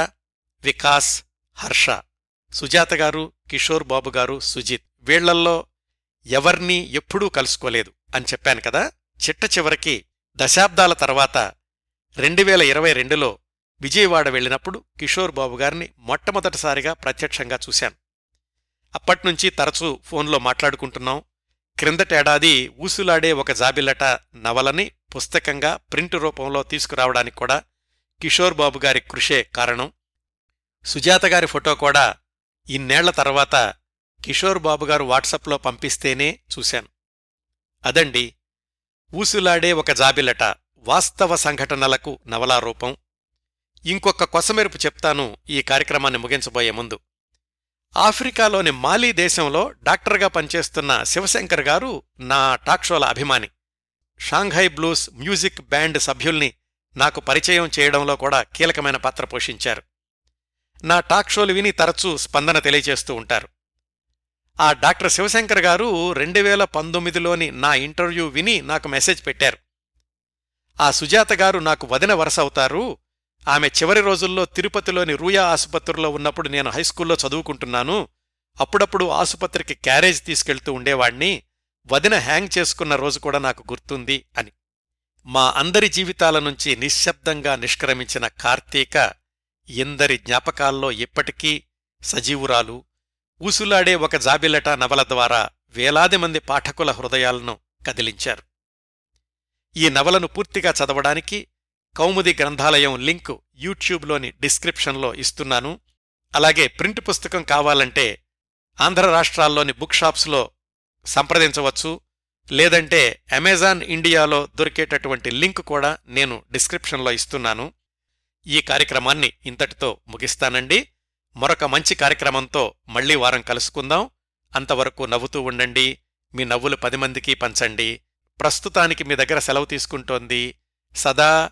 వికాస్ హర్ష సుజాత గారు కిషోర్ బాబు గారు సుజిత్ వీళ్ళల్లో ఎవర్నీ ఎప్పుడూ కలుసుకోలేదు అని చెప్పాను కదా చిట్ట చివరికి దశాబ్దాల తర్వాత రెండు వేల ఇరవై రెండులో విజయవాడ వెళ్ళినప్పుడు కిషోర్ బాబు గారిని మొట్టమొదటిసారిగా ప్రత్యక్షంగా చూశాను. అప్పట్నుంచి తరచూ ఫోన్లో మాట్లాడుకుంటున్నాం. క్రిందటేడాది ఊసులాడే ఒక జాబిలట నవలని పుస్తకంగా ప్రింట్ రూపంలో తీసుకురావడానికి కూడా కిషోర్ బాబు గారి కృషే కారణం. సుజాత గారి ఫోటో కూడా ఇన్నేళ్ళ తర్వాత కిషోర్ బాబు గారు వాట్సప్లో పంపిస్తేనే చూశాను. అదండి ఊసులాడే ఒక జాబిలట వాస్తవ సంఘటనలకు నవలారూపం ఇంకొక కొసమెరుపు చెప్తాను ఈ కార్యక్రమాన్ని ముగించబోయే ముందు. ఆఫ్రికాలోని మాలీ దేశంలో డాక్టర్గా పనిచేస్తున్న శివశంకర్ గారు నా టాక్షోల అభిమాని. షాంఘై బ్లూస్ మ్యూజిక్ బ్యాండ్ సభ్యుల్ని నాకు పరిచయం చేయడంలో కూడా కీలకమైన పాత్ర పోషించారు. నా టాక్ షోలు విని తరచూ స్పందన తెలియచేస్తూ ఉంటారు. ఆ డాక్టర్ శివశంకర్ గారు రెండు వేల పంతొమ్మిదిలోని నా ఇంటర్వ్యూ విని నాకు మెసేజ్ పెట్టారు. ఆ సుజాత గారు నాకు వదిన వరస అవుతారు ఆమె చివరి రోజుల్లో తిరుపతిలోని రూయా ఆసుపత్రిలో ఉన్నప్పుడు నేను హైస్కూల్లో చదువుకుంటున్నాను. అప్పుడప్పుడు ఆసుపత్రికి క్యారేజ్ తీసుకెళ్తూ ఉండేవాణ్ణి. వదిన హ్యాంగ్ చేసుకున్న రోజు కూడా నాకు గుర్తుంది అని. మా అందరి జీవితాల నుంచి నిశ్శబ్దంగా నిష్క్రమించిన కార్తీక ఎందరి జ్ఞాపకాల్లో ఇప్పటికీ సజీవురాలు. ఊసులాడే ఒక జాబిలట నవల ద్వారా వేలాది మంది పాఠకుల హృదయాలను కదిలించారు. ఈ నవలను పూర్తిగా చదవడానికి కౌముది గ్రంథాలయం లింక్ యూట్యూబ్లోని డిస్క్రిప్షన్లో ఇస్తున్నాను. అలాగే ప్రింట్ పుస్తకం కావాలంటే ఆంధ్ర రాష్ట్రాల్లోని బుక్ షాప్స్లో సంప్రదించవచ్చు. లేదంటే అమెజాన్ ఇండియాలో దొరికేటటువంటి లింక్ కూడా నేను డిస్క్రిప్షన్లో ఇస్తున్నాను. ఈ కార్యక్రమాన్ని ఇంతటితో ముగిస్తానండి. మరొక మంచి కార్యక్రమంతో మళ్ళీ వారం కలుసుకుందాం. అంతవరకు నవ్వుతూ ఉండండి. మీ నవ్వులు పది మందికి పంచండి. ప్రస్తుతానికి మీ దగ్గర సెలవు తీసుకుంటోంది సదా